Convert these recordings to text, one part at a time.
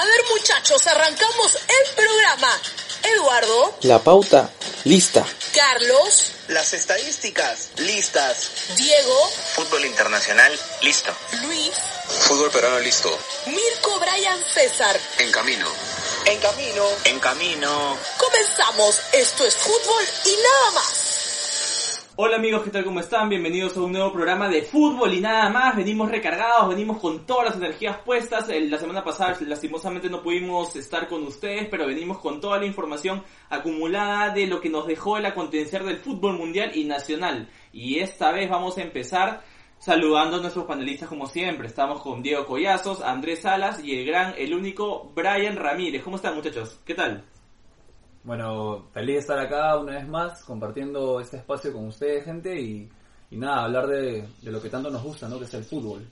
A ver muchachos, arrancamos el programa. Eduardo. La pauta, lista. Carlos. Las estadísticas, listas. Diego. Fútbol internacional, listo. Luis. Fútbol peruano, listo. Mirko Brian César. En camino. En camino. En camino. Comenzamos. Esto es fútbol y nada más. Hola amigos, ¿qué tal? ¿Cómo están? Bienvenidos a un nuevo programa de fútbol y nada más. Venimos recargados, venimos con todas las energías puestas. La semana pasada lastimosamente no pudimos estar con ustedes, pero venimos con toda la información acumulada de lo que nos dejó el acontecer del fútbol mundial y nacional. Y esta vez vamos a empezar saludando a nuestros panelistas como siempre. Estamos con Diego Collazos, Andrés Salas y el gran, el único Brian Ramírez. ¿Cómo están muchachos? ¿Qué tal? Bueno, feliz de estar acá una vez más, compartiendo este espacio con ustedes, gente, y, nada, hablar de, lo que tanto nos gusta, ¿no? Que es el fútbol.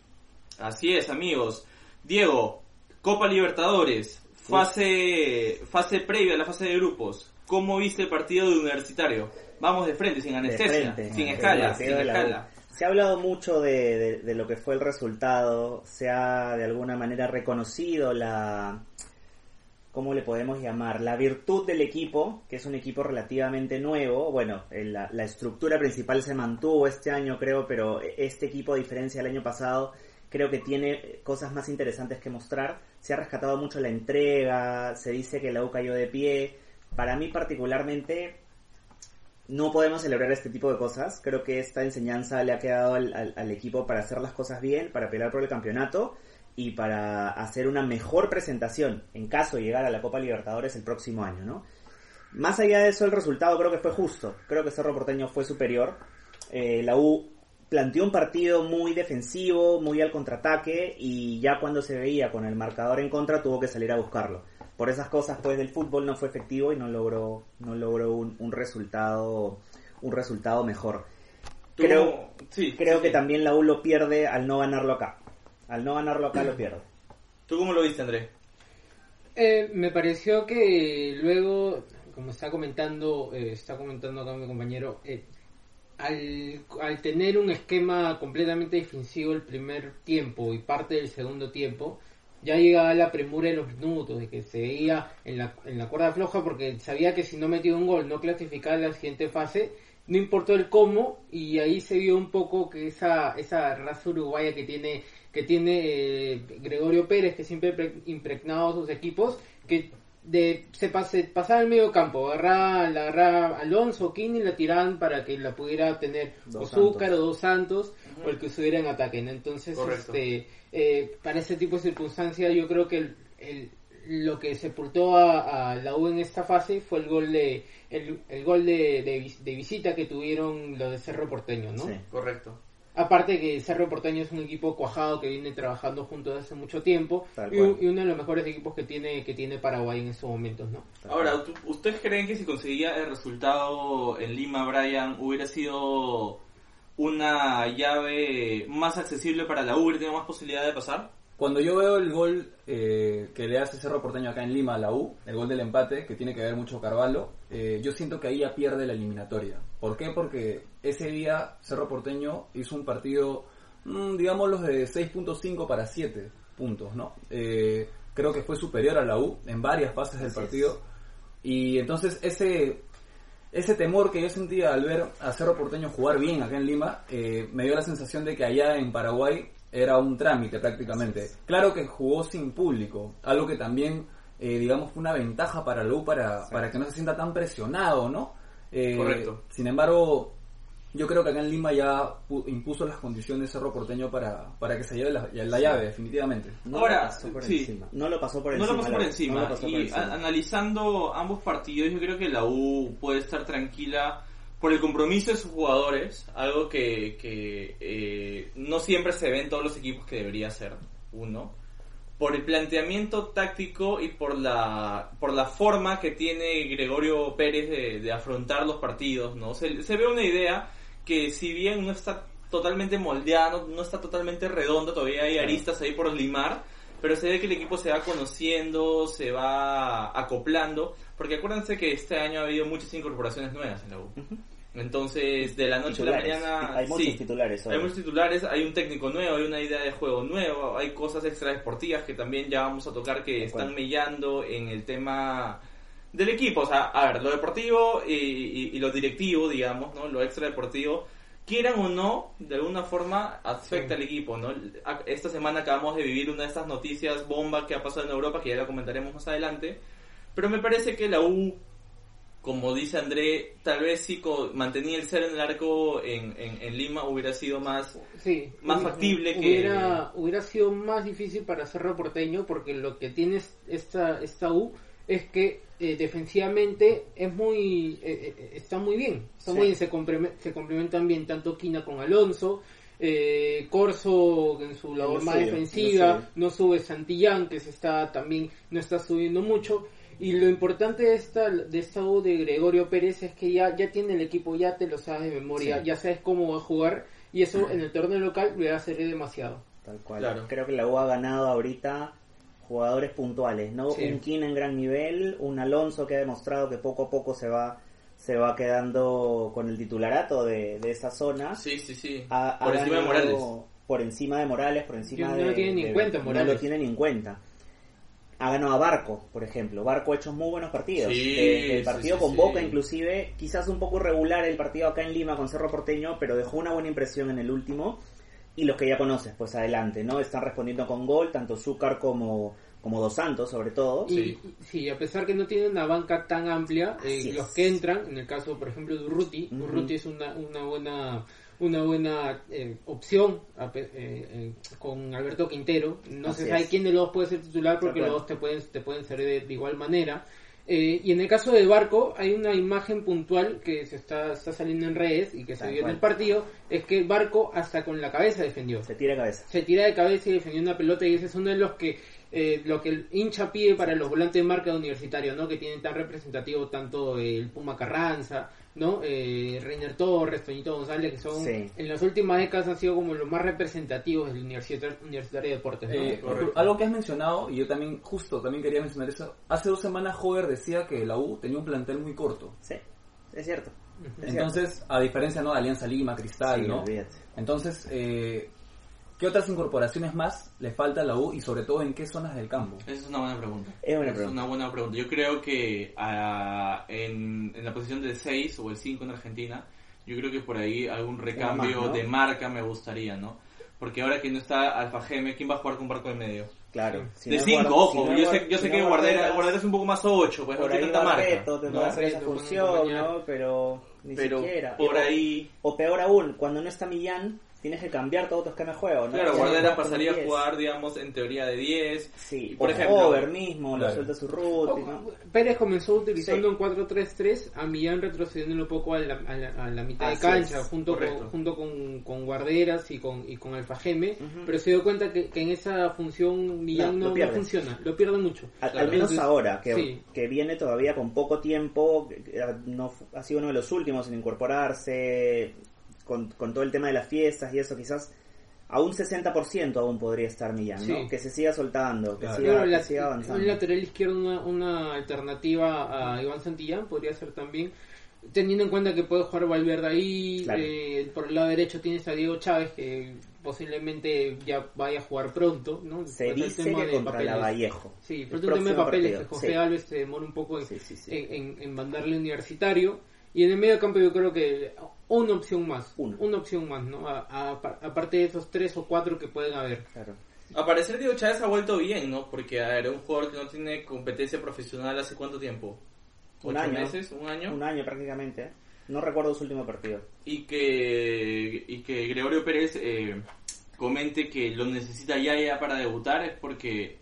Así es, amigos. Diego, Copa Libertadores, fase, fase previa a la fase de grupos. ¿Cómo viste el partido de Universitario? Vamos de frente, sin anestesia, sin escala, sin escala. Se ha hablado mucho de, de lo que fue el resultado, se ha de alguna manera reconocido la ¿cómo le podemos llamar? La virtud del equipo, que es un equipo relativamente nuevo. Bueno, la, la, estructura principal se mantuvo este año, creo, pero este equipo, a diferencia del año pasado, creo que tiene cosas más interesantes que mostrar. Se ha rescatado mucho la entrega, se dice que la U cayó de pie. Para mí, particularmente, no podemos celebrar este tipo de cosas. Creo que esta enseñanza le ha quedado al equipo para hacer las cosas bien, para pelear por el campeonato y para hacer una mejor presentación en caso de llegar a la Copa Libertadores el próximo año, ¿no? Más allá de eso, el resultado creo que fue justo. Creo que Cerro Porteño fue superior. Eh, la U planteó un partido muy defensivo, muy al contraataque y ya cuando se veía con el marcador en contra tuvo que salir a buscarlo. Por esas cosas, pues del fútbol no fue efectivo y no logró, no logró un, resultado, un resultado mejor. Creo, sí, creo que también la U lo pierde al no ganarlo acá. Al no ganarlo acá lo pierde. ¿Tú cómo lo viste, Andrés? Eh, me pareció que luego, como está comentando, eh, está comentando acá mi compañero, eh, al, al, tener un esquema completamente defensivo el primer tiempo y parte del segundo tiempo, ya llegaba la premura de los minutos, de que se veía en la, en la cuerda floja porque sabía que si no metía un gol no clasificaba en la siguiente fase, no importó el cómo y ahí se vio un poco que esa, esa raza uruguaya que tiene que tiene eh, Gregorio Pérez, que siempre impregnado sus equipos, que de, se pase, pasaba al medio campo, agarraba, la agarraba Alonso, Kini y la tiraban para que la pudiera tener Azúcar o Dos Santos, o el que estuviera en ataque. Entonces, este, eh, para ese tipo de circunstancias, yo creo que el, lo que sepultó a, a, la U en esta fase fue el gol de el, el gol de, de, visita que tuvieron los de Cerro Porteño, ¿no? Sí, correcto. Aparte que Cerro Porteño es un equipo cuajado que viene trabajando juntos desde hace mucho tiempo y, uno de los mejores equipos que tiene que tiene Paraguay en estos momentos, ¿no? Ahora, ¿ustedes creen que si conseguía el resultado en Lima, Brian, hubiera sido una llave más accesible para la U, hubiera tenido más posibilidad de pasar? Cuando yo veo el gol eh, que le hace Cerro Porteño acá en Lima a la U, el gol del empate, que tiene que ver mucho Carvalho, eh, yo siento que ahí ya pierde la eliminatoria. ¿Por qué? Porque ese día Cerro Porteño hizo un partido, mmm, digamos, los de 6.5 para 7 puntos, ¿no? Eh, creo que fue superior a la U en varias fases del partido. Y entonces ese, ese temor que yo sentía al ver a Cerro Porteño jugar bien acá en Lima, me dio la sensación de que allá en Paraguay era un trámite prácticamente. Claro que jugó sin público, algo que también, eh, digamos, fue una ventaja para Lu para, para que no se sienta tan presionado, ¿no? Eh, Correcto. Sin embargo, yo creo que acá en Lima ya impuso las condiciones Cerro Porteño para, para que se lleve la, llave, definitivamente. No Ahora, lo pasó por sí. encima. No lo pasó por no encima. Lo pasó por encima. y analizando ambos partidos, yo creo que la U puede estar tranquila por el compromiso de sus jugadores, algo que, que eh, no siempre se ve en todos los equipos que debería ser, uno, por el planteamiento táctico y por la, por la forma que tiene Gregorio Pérez de, afrontar los partidos, ¿no? Se, ve una idea que si bien no está totalmente moldeada, no, está totalmente redonda, todavía hay aristas ahí por limar, pero se ve que el equipo se va conociendo, se va acoplando, porque acuérdense que este año ha habido muchas incorporaciones nuevas en la U. Entonces, de la noche a la mañana... Hay muchos sí, titulares hoy. Hay muchos titulares, hay un técnico nuevo, hay una idea de juego nuevo, hay cosas extradeportivas que también ya vamos a tocar que están mellando en el tema del equipo. O sea, a ver, lo deportivo y, y- y lo directivo, digamos, ¿no? Lo extradeportivo, quieran o no, de alguna forma afecta al equipo, ¿no? Esta semana acabamos de vivir una de estas noticias bomba que ha pasado en Europa, que ya la comentaremos más adelante. Pero me parece que la U como dice André, tal vez si mantenía el cero en el arco en, en, en Lima hubiera sido más... Sí, Más factible que- hubiera, sido más difícil para Cerro Porteño porque lo que tiene es- esta, esta U es que eh, defensivamente es muy eh, eh, está muy bien, está Sí. muy bien, se, se complementan bien tanto Quina con Alonso, eh, Corso en su labor más defensiva, no sube Santillán que se está también no está subiendo mucho y lo importante de esta de esta U de Gregorio Pérez es que ya ya tiene el equipo, ya te lo sabes de memoria, Sí. ya sabes cómo va a jugar y eso en el torneo local le va a servir demasiado. Tal cual. Claro. Creo que la U ha ganado ahorita jugadores puntuales, ¿no? Sí. Un Kin en gran nivel, un Alonso que ha demostrado que poco a poco se va se va quedando con el titularato de, de esa zona. Sí, sí, sí. Ha- ha Por encima de Morales. Por encima de Morales, por encima No de... lo tiene ni en cuenta, No Morales. lo tiene ni en cuenta. Ha ganado a Barco, por ejemplo. Barco ha hecho muy buenos partidos. Sí, Eh, el sí, partido sí, con sí. Boca, inclusive, quizás un poco irregular el partido acá en Lima con Cerro Porteño, pero dejó una buena impresión en el último. Y los que ya conoces, pues adelante, ¿no? Están respondiendo con gol, tanto Zúcar como, como Dos Santos, sobre todo. Y, Sí. sí, a pesar que no tiene una banca tan amplia, eh, los que entran, en el caso, por ejemplo, de Urruti, Ujú. Urruti es una, una buena una buena eh, opción eh, eh, con Alberto Quintero. No Así se sabe es. quién de los dos puede ser titular porque los dos te pueden, te pueden ser de, de igual manera. Eh, y en el caso de Barco, hay una imagen puntual que se está, está saliendo en redes y que se Tal vio en cual. el partido, es que Barco hasta con la cabeza defendió Se tira de cabeza. se tira de cabeza y defendió una pelota y ese es uno de los que eh, lo que el hincha pide para los volantes de marca de universitario, ¿no? Que tienen tan representativo tanto el Puma Carranza, ¿no? Eh, Reiner Torres, Toñito González, que son Sí. en las últimas décadas han sido como los más representativos del universitario, universitario de deportes, ¿no? Eh, algo que has mencionado, y yo también, justo, también quería mencionar eso. Hace dos semanas Hover decía que la U tenía un plantel muy corto. Sí, es cierto. Es Entonces, a diferencia ¿no? de Alianza Lima, Cristal, Sí, ¿no? olvídate. Entonces, eh, ¿qué otras incorporaciones más le falta a la U y sobre todo en qué zonas del campo? Esa es una buena pregunta. Es Es pregunta. una buena pregunta. Yo creo que ah, en, en la posición del 6 o el 5 en Argentina, yo creo que por ahí algún recambio más, ¿no? de marca me gustaría, ¿no? Porque ahora que no está Alfa Geme, ¿quién va a jugar con Barco en medio? Claro. Si de no es 5, Guard- ojo. si no es yo sé, yo sé si que no Guardera, Guardera es un poco más 8, pues no por tiene ahí tanta marca. Barreto te ¿no? hacer esa función. ¿no? Pero ni Pero siquiera. por O- ahí... O peor aún, cuando no está Millán, tienes que cambiar todo tu esquema de juego, ¿no? Claro, Guardera pasaría a 10. jugar, digamos, en teoría de 10. Sí, por o ejemplo, Over mismo, lo Claro. suelta su ruta, Oh, ¿no? Pérez comenzó utilizando Sí. un 4-3-3, a Millán retrocediendo un poco a la, a la- a la mitad Así de cancha, es, junto, correcto. con, junto con, con Guarderas y con, y con Alfa Geme, Ujú. pero se dio cuenta que, que en esa función Millán No, no, lo no funciona, lo pierde mucho. Al, Claro. al menos Entonces, ahora, que, sí. que viene todavía con poco tiempo, no, ha sido uno de los últimos en incorporarse, con, con todo el tema de las fiestas y eso, quizás a un 60% aún podría estar Millán, ¿no? Que se siga soltando, que, Claro. siga, Claro, que la- siga avanzando. un lateral izquierdo, una, una alternativa a Iván Santillán podría ser también, teniendo en cuenta que puede jugar Valverde ahí, Claro. eh, por el lado derecho tienes a Diego Chávez que posiblemente ya vaya a jugar pronto, ¿no? Se el dice tema que de contra papeles. la Vallejo. Sí, El pero un tema de papeles, partido, que José sí. Alves se demora un poco en, Sí, sí, sí. en, en- en mandarle universitario. Y en el medio campo yo creo que una opción más, Una. una opción más, ¿no? A- a- aparte de esos tres o cuatro que pueden haber. Claro. A parecer Diego Chávez ha vuelto bien, ¿no? Porque a ver, un jugador que no tiene competencia profesional hace cuánto tiempo? Un ¿Ocho año. meses? ¿Un año? Un año prácticamente. No recuerdo su último partido. Y que, y que Gregorio Pérez eh, comente que lo necesita ya ya para debutar es porque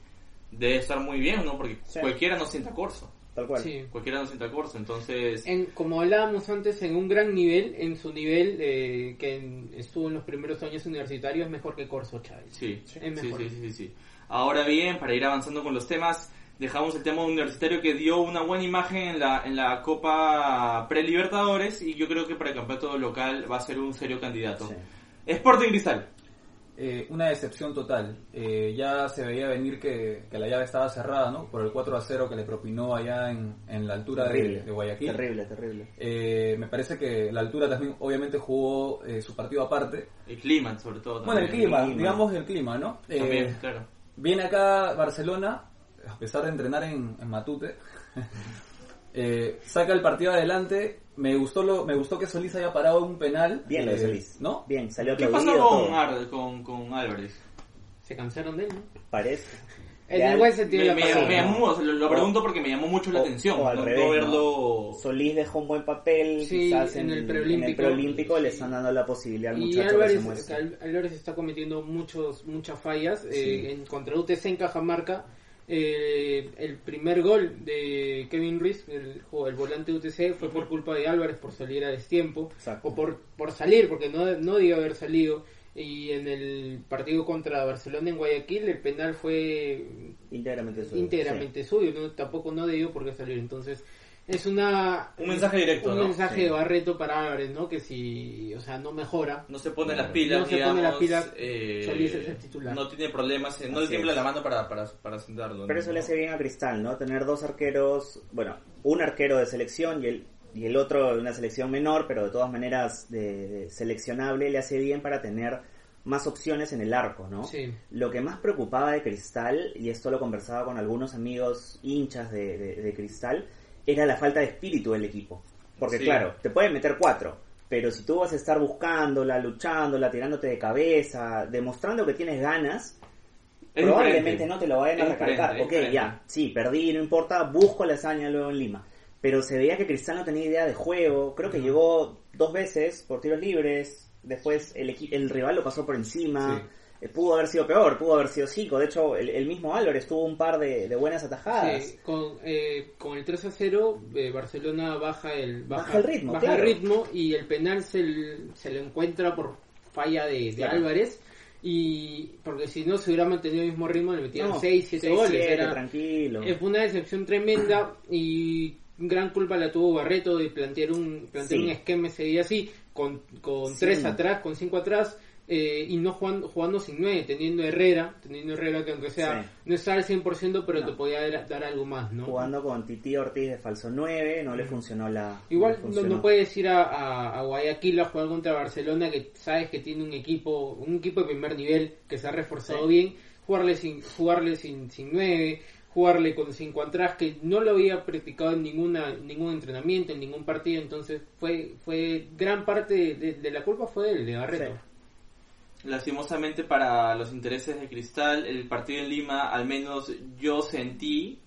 debe estar muy bien, ¿no? Porque Sí. cualquiera no sienta corso. Tal cual. Sí. Cualquiera no sienta corso, entonces... En, como hablábamos antes, en un gran nivel, en su nivel eh, que en- estuvo en los primeros años universitarios, es mejor que Corso Chávez. Sí, sí, es sí, mejor. sí, sí, sí. Ahora bien, para ir avanzando con los temas, dejamos el tema universitario que dio una buena imagen en la, en la Copa Pre-Libertadores y yo creo que para el campeonato local va a ser un serio candidato. Sí. Sporting Cristal. Eh, una decepción total. Eh, ya se veía venir que, que la llave estaba cerrada, ¿no? Por el 4 a 0 que le propinó allá en, en la altura de, Terrible. de Guayaquil. Terrible, terrible. Eh, me parece que la altura también obviamente jugó eh, su partido aparte. El clima, sobre todo. Bueno, el también. clima, clima. digamos el clima, ¿no? Eh, También, claro. Viene acá Barcelona, a pesar de entrenar en, en Matute, eh, saca el partido adelante. Me gustó lo, me gustó que Solís haya parado un penal. Bien lo de eh, Solís. ¿No? Bien, salió ¿Qué pasó con. Ar- con, con Álvarez? Se cansaron de él, ¿no? Parece. En el buen sentido Me, de la me- palabra. me llamó, lo, lo pregunto porque me llamó mucho la o- atención. o al no, revés, no ¿no? verlo. Solís dejó un buen papel, Sí, quizás en en, el en preolímpico. preolímpico le están dando la posibilidad al Y muchacho que se Álvarez, Álvarez está cometiendo muchos muchas fallas. Sí. Eh, en, contra UTC en Cajamarca, eh, el primer gol de Kevin Ruiz, el, el volante de UTC, fue por culpa de Álvarez por salir a destiempo. Exacto. O por, por salir, porque no, no debió haber salido. Y en el partido contra Barcelona en Guayaquil, el penal fue Íntegramente suyo. íntegramente suyo, ¿no? tampoco no debió por qué salir. Entonces, es una Un mensaje directo, un ¿no? mensaje Sí. de Barreto para Álvarez, ¿no? Que si, o sea, no mejora, No se pone las No pilas, se pone las pilas, eh, Solís es el titular. No tiene problemas, eh, no le Así tiembla es. la mano para, para, para sentarlo. Pero ¿no? eso le hace bien a Cristal, ¿no? Tener dos arqueros, bueno, un arquero de selección y el, y el otro de una selección menor, pero de todas maneras de, de seleccionable, le hace bien para tener más opciones en el arco, ¿no? Sí. Lo que más preocupaba de Cristal, y esto lo conversaba con algunos amigos hinchas de, de- de Cristal, era la falta de espíritu del equipo. Porque Sí. claro, te pueden meter cuatro, pero si tú vas a estar buscándola, luchándola, tirándote de cabeza, demostrando que tienes ganas, Es probablemente no te lo vayan a es Ok, diferente. ya, sí, perdí, no importa, busco la hazaña luego en Lima. Pero se veía que Cristal no tenía idea de juego, creo que llegó dos veces por tiros libres, después el, el rival lo pasó por encima. Sí. Pudo haber sido peor, pudo haber sido Zico. De hecho, el, el mismo Álvarez tuvo un par de, de buenas atajadas. Sí, con, eh, con el 3 a 0, eh, Barcelona baja el, Baja el ritmo, baja claro. el ritmo y el penal se, l- se lo encuentra por falla de, de Claro. Álvarez. Y porque si no se hubiera mantenido el mismo ritmo, le metían No, 6, 7 seis, goles. siete, Era, tranquilo. Fue una decepción tremenda y gran culpa la tuvo Barreto de plantear un plantear Sí. un esquema ese día así, con, con Sí. tres atrás, con cinco atrás, eh, y no jugando, jugando sin nueve, teniendo Herrera, teniendo Herrera que aunque sea, Sí. no está al 100%, pero No. te podía dar, dar algo más, ¿no? Jugando con Titi Ortiz de falso 9, no le funcionó la. Igual no, funcionó. no puedes ir a, a, a Guayaquil a jugar contra Barcelona que sabes que tiene un equipo un equipo de primer nivel que se ha reforzado Sí. bien jugarle sin jugarle sin, sin nueve jugarle con cinco atrás que no lo había practicado en ninguna ningún entrenamiento en ningún partido entonces fue fue gran parte de, la culpa fue de Barreto Sí. Lastimosamente para los intereses de Cristal, el partido en Lima, al menos yo sentí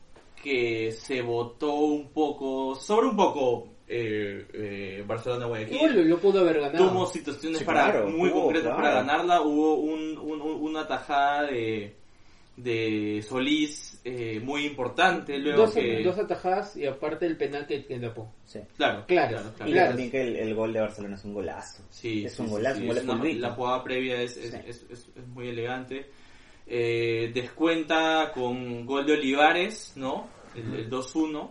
que se votó un poco, sobre un poco eh, eh, Barcelona Guayaquil. lo, lo pudo haber ganado Tuvo situaciones Sí, para claro, muy tuvo, concretas claro. para ganarla. Hubo un, un- un- una tajada de, de Solís eh, muy importante. Luego dos, que, dos atajadas y aparte el penal que, que tapó Sí. claro, Claro, claro, claro. Y Claro. también que el, el gol de Barcelona es un golazo. Sí, es un sí, golazo, sí, un gol es una-. La jugada previa es, es, Sí. es, es- es muy elegante. Eh, descuenta con gol de Olivares, ¿no? El, el 2-1.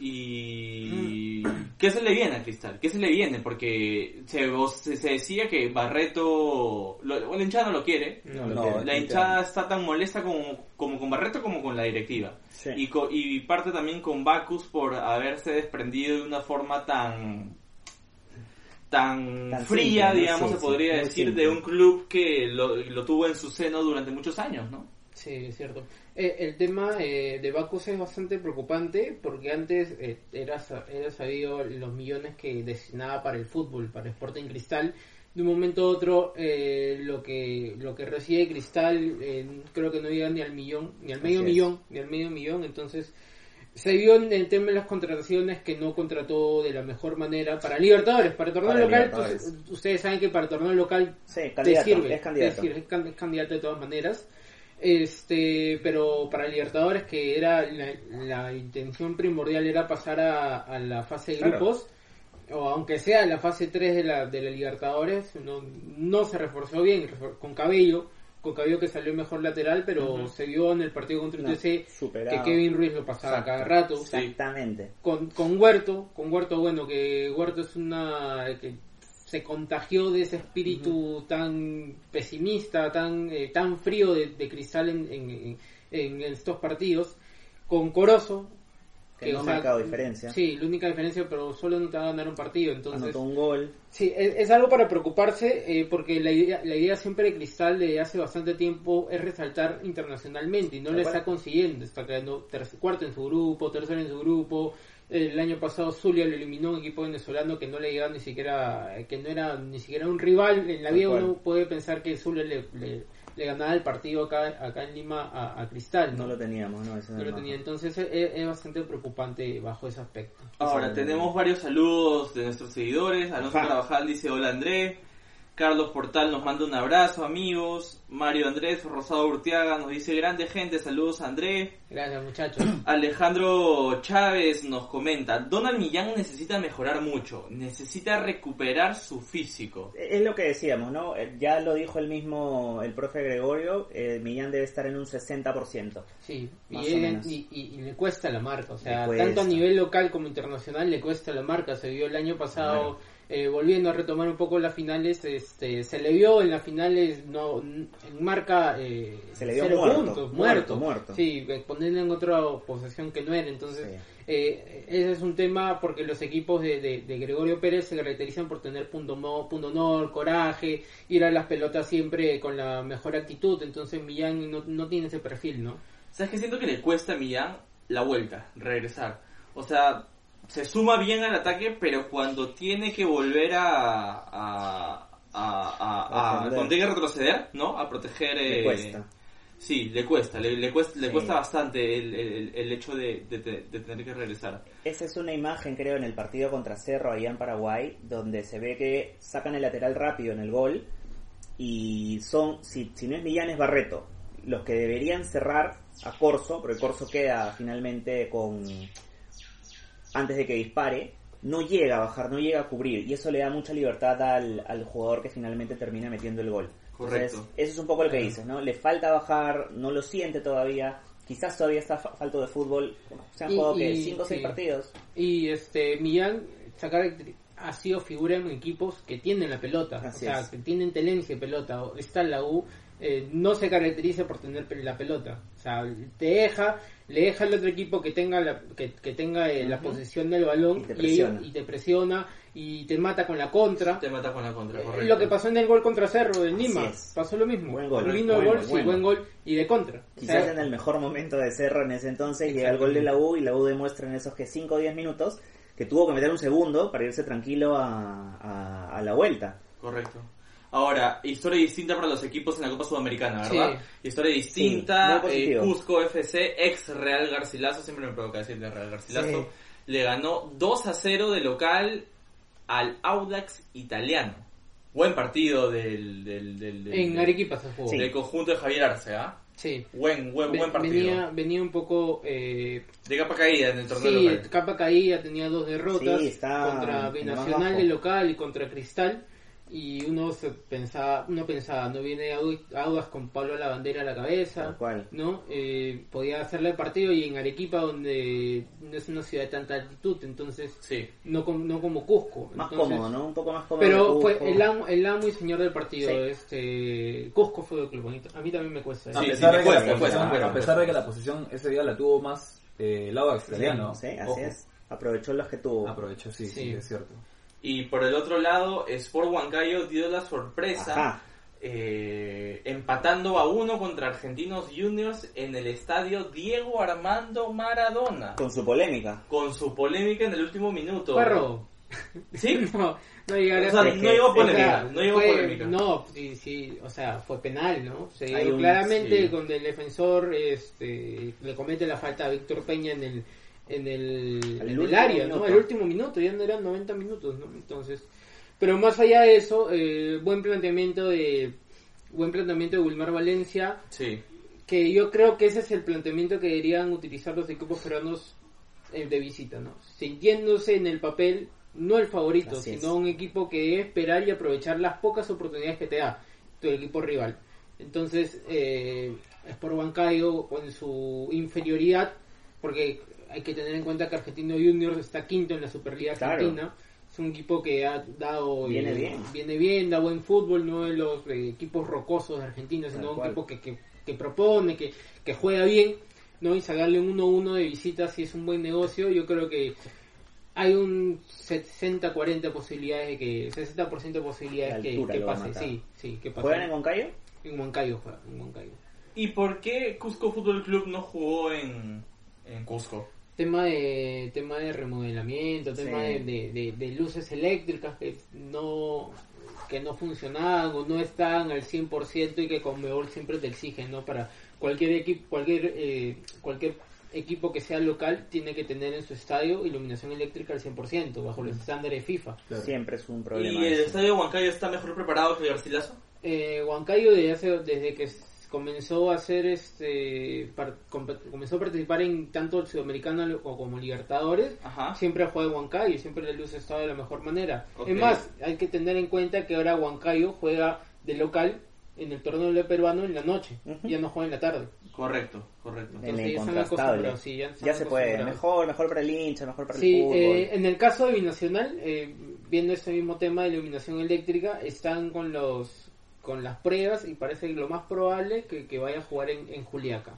Y... ¿Qué se le viene a Cristal? ¿Qué se le viene? Porque se, se, se decía que Barreto... Lo, la hinchada no lo quiere. No, No, No, La hinchada está tan molesta como, como con Barreto como con la directiva. Sí. Y, co- y parte también con Bacus por haberse desprendido de una forma tan tan, Tan fría, digamos, Sí, se podría decir, de un club que lo, lo tuvo en su seno durante muchos años, ¿no? Sí, es cierto. Eh, el tema eh, de Bacus es bastante preocupante porque antes eh, era, era sabido los millones que destinaba para el fútbol, para Sporting Cristal. De un momento a otro, eh, lo que lo que recibe Cristal eh, creo que no llega ni al millón, ni al medio Así es. millón, ni al medio millón. Entonces, se vio en el tema de las contrataciones que no contrató de la mejor manera para Libertadores, para torneo Para local. Pues, ustedes saben que para torneo local Sí, te sirve, es candidato. te sirve, es can- es candidato de todas maneras. Este, pero para Libertadores que era la, la intención primordial era pasar a, a la fase de Claro. grupos o aunque sea la fase 3 de la, de la Libertadores, no, no se reforzó bien con Cabello, con Cabello que salió mejor lateral, pero se vio en el partido contra No, UTC que. Kevin Ruiz lo pasaba Exacto. cada rato. Exactamente. Con, con Huerto, con Huerto, bueno, que Huerto es una que se contagió de ese espíritu tan pesimista, tan eh, tan frío de, de Cristal en, en, en- en estos partidos, con Corozo. Que no ha marcado diferencia. Sí, la única diferencia, pero solo no te va a ganar un partido, entonces... Anotó un gol. Sí, es, es algo para preocuparse eh, porque la idea, la idea siempre de Cristal de hace bastante tiempo es resaltar internacionalmente y no lo está consiguiendo. Está quedando cuarto en su grupo, tercero en su grupo. El año pasado Zulia lo eliminó un equipo venezolano que no le llegaba ni siquiera, que no era ni siquiera un rival. En la vida uno puede pensar que Zulia le, le, le ganaba el partido acá, acá en Lima a, a Cristal. No ¿no? lo teníamos, ¿no? Ese No lo tenía. Entonces es, es bastante preocupante bajo ese aspecto. Ahora, tenemos varios saludos de nuestros seguidores. Alonso Ajá. Carvajal dice hola André. Carlos Portal nos manda un abrazo, amigos. Mario Andrés Rosado Urtiaga nos dice grande gente, saludos André. Gracias muchachos. Alejandro Chávez nos comenta, Donald Millán necesita mejorar mucho, necesita recuperar su físico. Es lo que decíamos, ¿no? Eh, Ya lo dijo el mismo, el profe Gregorio, eh, Millán debe estar en un 60%. Sí, y, Más o él- menos. y, y- y le cuesta la marca, o sea, tanto a nivel local como internacional le cuesta la marca. Se vio el año pasado, eh, volviendo a retomar un poco las finales, este, se le vio en las finales no en marca eh, Se le vio cero muerto, puntos, muerto, muerto, muerto. Sí, eh, ponerle en otra posesión que no era. Entonces, Sí. eh, ese es un tema porque los equipos de, de- de Gregorio Pérez se caracterizan por tener punto, mo- punto honor, coraje, ir a las pelotas siempre con la mejor actitud. Entonces, Millán no, no tiene ese perfil, ¿no? ¿Sabes qué? Siento que le cuesta a Millán la vuelta, regresar. O sea, se suma bien al ataque, pero cuando tiene que volver a... a, a, a- a- Defender. cuando tiene que retroceder, ¿no? A proteger... Le eh, cuesta. Sí, le cuesta, le, le cuesta, le Sí. cuesta bastante el, el- el hecho de, de- de- de tener que regresar. Esa es una imagen, creo, en el partido contra Cerro, allá en Paraguay, donde se ve que sacan el lateral rápido en el gol y son, si, si no es Millán, es Barreto, los que deberían cerrar a Corso, porque Corso queda finalmente con... antes de que dispare, no llega a bajar, no llega a cubrir, y eso le da mucha libertad al, al jugador que finalmente termina metiendo el gol. Correcto. Entonces, eso es un poco lo que dices, ¿no? Le falta bajar, no lo siente todavía, quizás todavía está fa- falto de fútbol, se han Y- jugado que y- 5 o 6 sí. partidos. Y este Millán se ha sido figura en equipos que tienen la pelota, Así o sea, es. que tienen tenencia de pelota. O- Está en la U, eh, no se caracteriza por tener la pelota. O sea, te deja, le deja al otro equipo que tenga la, que, que tenga eh, la posesión del balón Y te presiona. y te presiona y te mata con la contra. Te mata con la contra, Eh, correcto. Lo que pasó en el gol contra Cerro en Lima, pasó lo mismo. Buen gol, Vino el bueno, gol, sí, bueno. buen gol y de contra. O Quizás sea, en el mejor momento de Cerro en ese entonces llega el gol de la U y la U demuestra en esos que 5 o 10 minutos que tuvo que meter un segundo para irse tranquilo a, a- a la vuelta. Correcto. Ahora, historia distinta para los equipos en la Copa Sudamericana, Sí. ¿verdad? Historia Sí, distinta. muy eh. Cusco FC, ex Real Garcilaso, siempre me provoca decirle Real Garcilaso, Sí. le ganó 2 a 0 de local al Audax italiano. Buen partido del, del, del, del- en Arequipa se jugó. del conjunto de Javier Arce, ¿ah? Sí. Buen, buen, buen partido. venía, venía un poco eh, De capa caída en el torneo Sí, local. capa caída, tenía dos derrotas Sí, está contra Binacional de local y contra Cristal. Y uno se pensaba, uno pensaba, no viene Au- Audas con Pablo Lavandera a la cabeza, cual. ¿no? Eh, podía hacerle el partido y en Arequipa donde no es una ciudad de tanta altitud, entonces Sí. no, no como Cusco. Más Entonces, cómodo, ¿no? Un poco más cómodo. Pero fue el amo, el amo y señor del partido, Sí. este Cusco fue el club bonito. A mí también me cuesta. A, pesar de que la posición, la ese día la tuvo más eh, el lado australiano. sí, así Ojo. es. Aprovechó los que tuvo. Aprovechó, sí, sí, Sí. es cierto. Y por el otro lado, Sport Huancayo dio la sorpresa eh, empatando a uno contra Argentinos Juniors en el estadio Diego Armando Maradona. Con su polémica. Con su polémica en el último minuto. Perro. ¿Sí? No, no llegaría O sea, a no llegó polémica, no llegó fue- polémica. No, sí, sí, o sea, fue penal, ¿no? Se claramente sí. cuando el defensor este, le comete la falta a Víctor Peña en el en el, en el área, ¿no? minuto. El último minuto, ya no eran 90 minutos, ¿no? Entonces, pero más allá de eso, eh, buen planteamiento de buen planteamiento de Wilmar Valencia, Sí. que yo creo que ese es el planteamiento que deberían utilizar los equipos peruanos eh, de visita, ¿no? Sintiéndose en el papel no el favorito, Así es. sino un equipo que debe esperar y aprovechar las pocas oportunidades que te da tu equipo rival. Entonces, eh, Sport Huancayo con su inferioridad, porque hay que tener en cuenta que Argentino Juniors está quinto en la Superliga Claro. Argentina, Es un equipo que ha dado... Viene eh, bien. Viene bien, da buen fútbol, no de los eh, equipos rocosos de Argentina, Tal sino un equipo que, que, que propone, que, que juega bien, ¿no? Y sacarle un 1-1 de visita si es un buen negocio, yo creo que hay un 60-40 posibilidades de que 60% de posibilidades que, que pase, sí, sí, que pase. ¿Juegan en Moncayo? En Huancayo juega, en Huancayo. ¿Y por qué Cusco Fútbol Club no jugó en, en Cusco? Tema de tema de remodelamiento, tema Sí. de, de, de- de luces eléctricas que no que no funcionaban o no estaban al 100% y que Conmebol siempre te exige, ¿no? Para cualquier equipo cualquier eh, cualquier equipo que sea local tiene que tener en su estadio iluminación eléctrica al 100% bajo los estándares FIFA. Claro. Siempre es un problema. ¿Y el ese. estadio Huancayo está mejor preparado que el Garcilaso? Eh, Huancayo desde, hace- desde que comenzó a hacer este par- comenzó a participar en tanto el sudamericano o como Libertadores Ajá. siempre jugado en Huancayo siempre la luz ha estado de la mejor manera Ok. es más hay que tener en cuenta que ahora Huancayo juega de local en el torneo peruano en la noche Ujú. ya no juega en la tarde Correcto, correcto. En Entonces la ya están incontrastable. acostumbrados, sí, ya están Ya se puede. Mejor, mejor para el hincha, mejor para Sí, el fútbol. eh, en el caso de Binacional, eh, viendo este mismo tema de iluminación eléctrica, están con los con las pruebas y parece que lo más probable que, que vaya a jugar en, en Juliaca.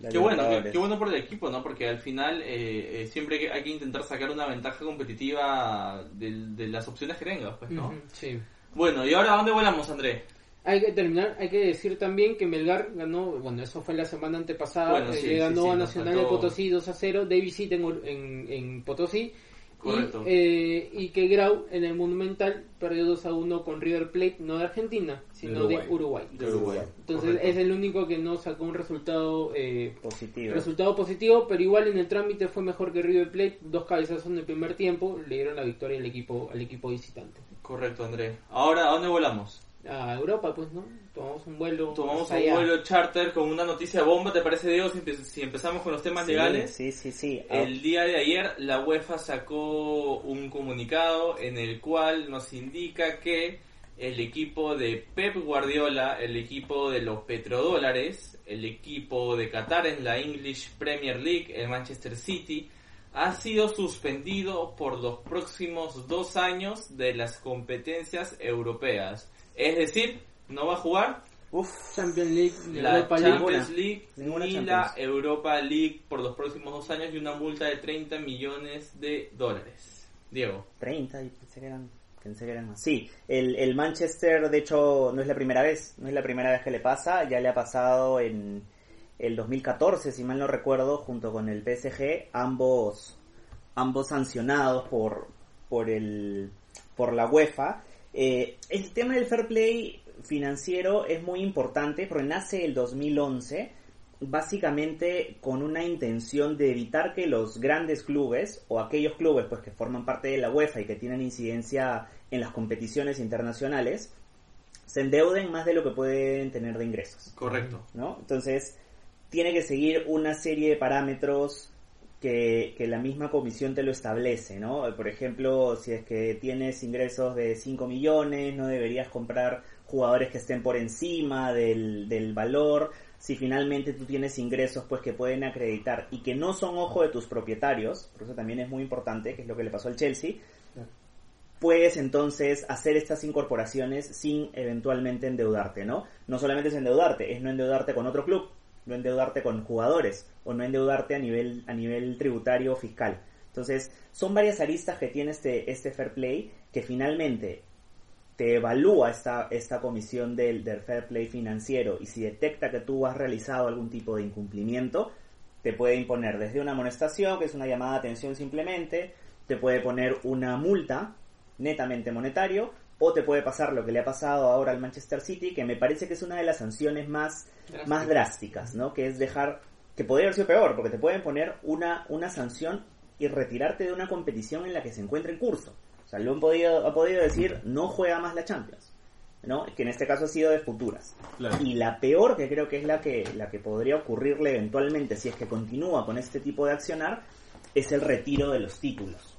La Qué bueno, qué, bueno por el equipo, ¿no? Porque al final eh, eh, siempre hay que- hay que intentar sacar una ventaja competitiva del- de, las opciones que tengas, pues, ¿no? Sí. Bueno, ¿y ahora a dónde volamos, André? Hay que terminar, hay que decir también que Melgar ganó, bueno, eso fue la semana antepasada, Bueno, eh, sí, le sí, ganó sí, a Nacional de Potosí 2 a 0 de visita en, en, en Potosí. Correcto. Y, eh, y que Grau en el Monumental perdió 2 a 1 con River Plate, no de Argentina, sino de Uruguay. De Uruguay. Entonces Correcto. es el único que no sacó un resultado eh, Positivo. resultado positivo, pero igual en el trámite fue mejor que River Plate, dos cabezazos en el primer tiempo, le dieron la victoria al equipo al equipo visitante. Correcto, André. Ahora, ¿a dónde volamos? A Europa, pues, ¿no? Tomamos un vuelo. Tomamos un allá. vuelo charter con una noticia bomba, ¿te parece, Diego? Si, empe- si empezamos con los temas Sí, legales. Sí, sí, sí. Ah, El día de ayer la UEFA sacó un comunicado en el cual nos indica que el equipo de Pep Guardiola, el equipo de los petrodólares, el equipo de Qatar en la English Premier League, el Manchester City, ha sido suspendido por los próximos dos años de las competencias europeas. Es decir, no va a jugar Uf, Champions League, la Europa League. Champions Ninguna. League Ninguna Champions. la Europa League por los próximos dos años y una multa de 30 millones de dólares. Diego. 30, y pensé que eran, Sí, el, el Manchester, de hecho, no es la primera vez, no es la primera vez que le pasa, ya le ha pasado en el 2014, si mal no recuerdo, junto con el PSG, ambos, ambos sancionados por, por, el, por la UEFA. Eh, el tema del fair play financiero es muy importante porque nace el 2011 básicamente con una intención de evitar que los grandes clubes o aquellos clubes pues que forman parte de la UEFA y que tienen incidencia en las competiciones internacionales se endeuden más de lo que pueden tener de ingresos. Correcto. ¿no? Entonces, tiene que seguir una serie de parámetros que, que la misma comisión te lo establece, ¿no? Por ejemplo, si es que tienes ingresos de 5 millones, no deberías comprar jugadores que estén por encima del, del valor. Si finalmente tú tienes ingresos pues que pueden acreditar y que no son ojo de tus propietarios, por eso también es muy importante, que es lo que le pasó al Chelsea, puedes entonces hacer estas incorporaciones sin eventualmente endeudarte, ¿no? No solamente es endeudarte, es no endeudarte con otro club, no endeudarte con jugadores o no endeudarte a nivel a nivel tributario o fiscal. Entonces, son varias aristas que tiene este este fair play que finalmente te evalúa esta, esta comisión del, del fair play financiero y si detecta que tú has realizado algún tipo de incumplimiento, te puede imponer desde una amonestación, que es una llamada de atención simplemente, te puede poner una multa netamente monetario, o te puede pasar lo que le ha pasado ahora al Manchester City, que me parece que es una de las sanciones más, más drásticas, ¿no? Que es dejar, que podría haber sido peor, porque te pueden poner una, una sanción y retirarte de una competición en la que se encuentra en curso. O sea, lo han podido, ha podido decir, no juega más la Champions. ¿no? Que en este caso ha sido de futuras. Claro. Y la peor, que creo que es la que, la que podría ocurrirle eventualmente si es que continúa con este tipo de accionar, es el retiro de los títulos.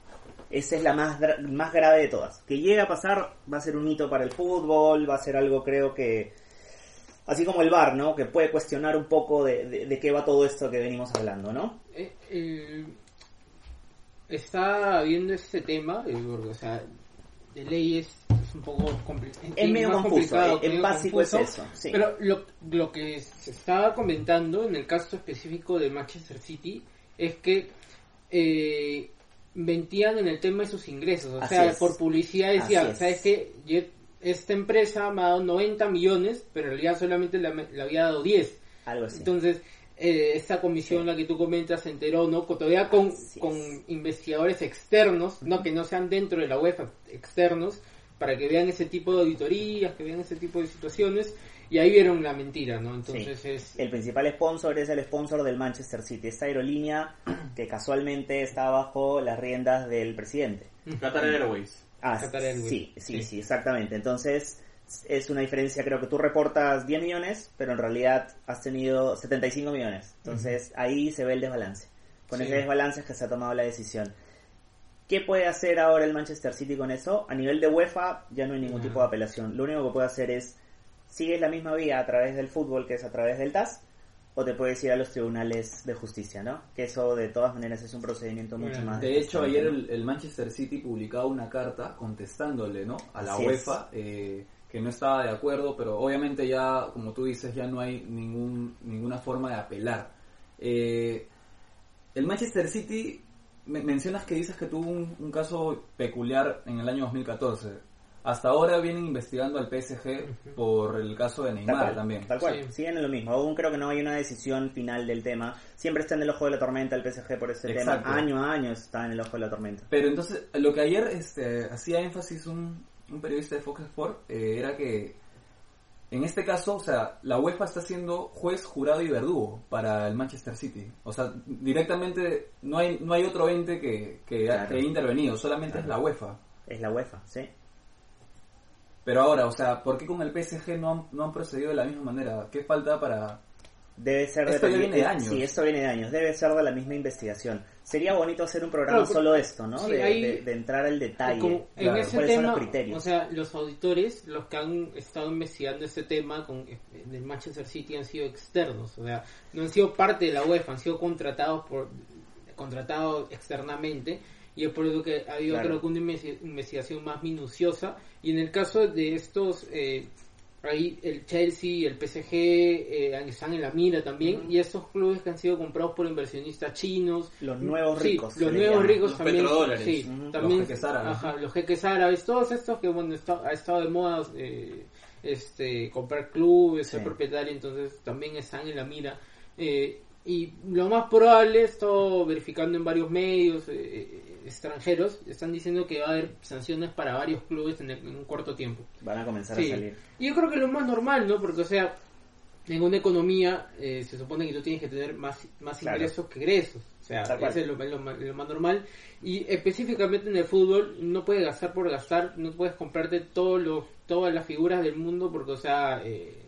Esa es la más, dra- más grave de todas. Que llegue a pasar, va a ser un hito para el fútbol, va a ser algo creo que, así como el VAR, ¿no? Que puede cuestionar un poco de, de- de qué va todo esto que venimos hablando, ¿no? Eh, el, está viendo este tema, eh, porque, o sea, de ley es, es un poco complicado. Es medio confuso, en básico es eso. sí. Pero lo, lo que se estaba comentando en el caso específico de Manchester City es que eh, mentían en el tema de sus ingresos. O Así sea, es. por publicidad decían, es. ¿sabes qué? Yo- esta empresa me ha dado 90 millones, pero en realidad solamente le, le había dado 10. Algo así. Entonces, eh, esta comisión, la que tú comentas, se enteró, ¿no? Todavía con, con es. investigadores externos, no que no sean dentro de la UEFA, externos, para que vean ese tipo de auditorías, que vean ese tipo de situaciones, y ahí vieron la mentira, ¿no? Entonces Sí. es... El principal sponsor es el sponsor del Manchester City, esta aerolínea que casualmente está bajo las riendas del presidente. Qatar Airways. Ah, Qatar Airways. sí, sí, Sí. sí, exactamente. Entonces es una diferencia, creo que tú reportas 10 millones, pero en realidad has tenido 75 millones. Entonces ahí se ve el desbalance. Con Sí. ese desbalance es que se ha tomado la decisión. ¿Qué puede hacer ahora el Manchester City con eso? A nivel de UEFA ya no hay ningún tipo de apelación. Lo único que puede hacer es, sigues la misma vía a través del fútbol, que es a través del TAS, o te puedes ir a los tribunales de justicia, ¿no? Que eso de todas maneras es un procedimiento mucho Bueno, más... De hecho, ayer el, el Manchester City publicaba una carta contestándole ¿no? a la Así. UEFA eh, que no estaba de acuerdo, pero obviamente ya, como tú dices, ya no hay ningún, ninguna forma de apelar. Eh, el Manchester City, me- mencionas que dices que tuvo un, un caso peculiar en el año 2014. Hasta ahora vienen investigando al PSG por el caso de Tal Neymar cual, también. Tal cual, Sí. siguen en lo mismo. Aún creo que no hay una decisión final del tema. Siempre está en el ojo de la tormenta el PSG por Exacto. tema. Año a año está en el ojo de la tormenta. Pero entonces, lo que ayer este, hacía énfasis un, un periodista de Fox Sport eh, era que en este caso, o sea, la UEFA está siendo juez, jurado y verdugo para el Manchester City. O sea, directamente no hay no hay otro ente que, que, ha- Claro. que haya intervenido, solamente Claro. es la UEFA. Es la UEFA, sí. Pero ahora, o sea, ¿por qué con el PSG no han, no han procedido de la misma manera? ¿Qué falta para...? Debe ser Esto ya dependi- viene de años. Sí, esto viene de años. Debe ser de la misma investigación. Sería bonito hacer un programa Claro, solo de esto, ¿no? sí, de, de- de entrar al detalle. Como en Claro, ese ¿Cuáles son tema, los criterios? o sea, los auditores, los que han estado investigando este tema con del Manchester City han sido externos, o sea, no han sido parte de la UEFA, han sido contratados por contratados externamente y es por eso que ha habido Claro. creo que una investi- investigación más minuciosa y en el caso de estos eh, ahí el Chelsea y el PSG eh, están en la mira también y estos clubes que han sido comprados por inversionistas chinos Los nuevos Sí, ricos. los nuevos ricos Los también. petrodólares. Sí, Ujú. también. Los jeques árabes, Ajá, los jeques árabes, todos estos que, bueno, está- ha estado de moda eh, este, comprar clubes, ser propietario, entonces también están en la mira. Eh, y lo más probable, esto verificando en varios medios eh, extranjeros, están diciendo que va a haber sanciones para varios clubes en, el- en un corto tiempo. Van a comenzar Sí. a salir. Y yo creo que lo más normal, ¿no? Porque, o sea, en una economía eh, se supone que tú tienes que tener más, más Claro. ingresos que egresos. O sea, eso es lo, lo lo más normal. Y específicamente en el fútbol, no puedes gastar por gastar, no puedes comprarte todos los, todas las figuras del mundo porque, o sea, eh,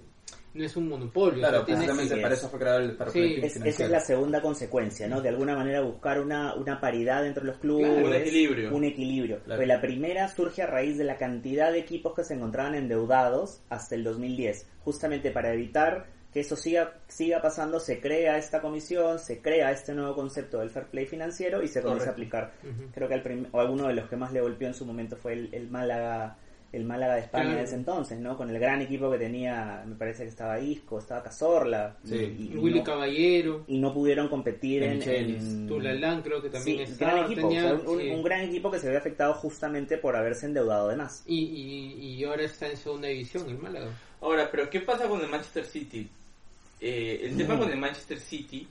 no es un monopolio. Claro, tienes- precisamente para es. eso fue creado el Sí. Es- esa es la segunda consecuencia, ¿no? De alguna manera buscar una, una paridad entre los clubes. Claro, un equilibrio. Un equilibrio. Claro. Pues la primera surge a raíz de la cantidad de equipos que se encontraban endeudados hasta el 2010. Justamente para evitar que eso siga, siga pasando, se crea esta comisión, se crea este nuevo concepto del fair play financiero y se comienza a aplicar. Creo que al prim- o alguno de los que más le golpeó en su momento fue el, el Málaga el Málaga de España Claro. de ese entonces, ¿no? Con el gran equipo que tenía, me parece que estaba Isco, estaba Cazorla, Sí. y, y Willy no, Caballero, y no pudieron competir en, en- Tulalán creo que también Mm. Sí, estaba. gran equipo, tenía- o sea, un, sí. un gran equipo que se ve afectado justamente por haberse endeudado de más. y, y, y ahora está en segunda división el Málaga. Ahora, pero ¿qué pasa con el Manchester City? Eh, el tema con el Manchester City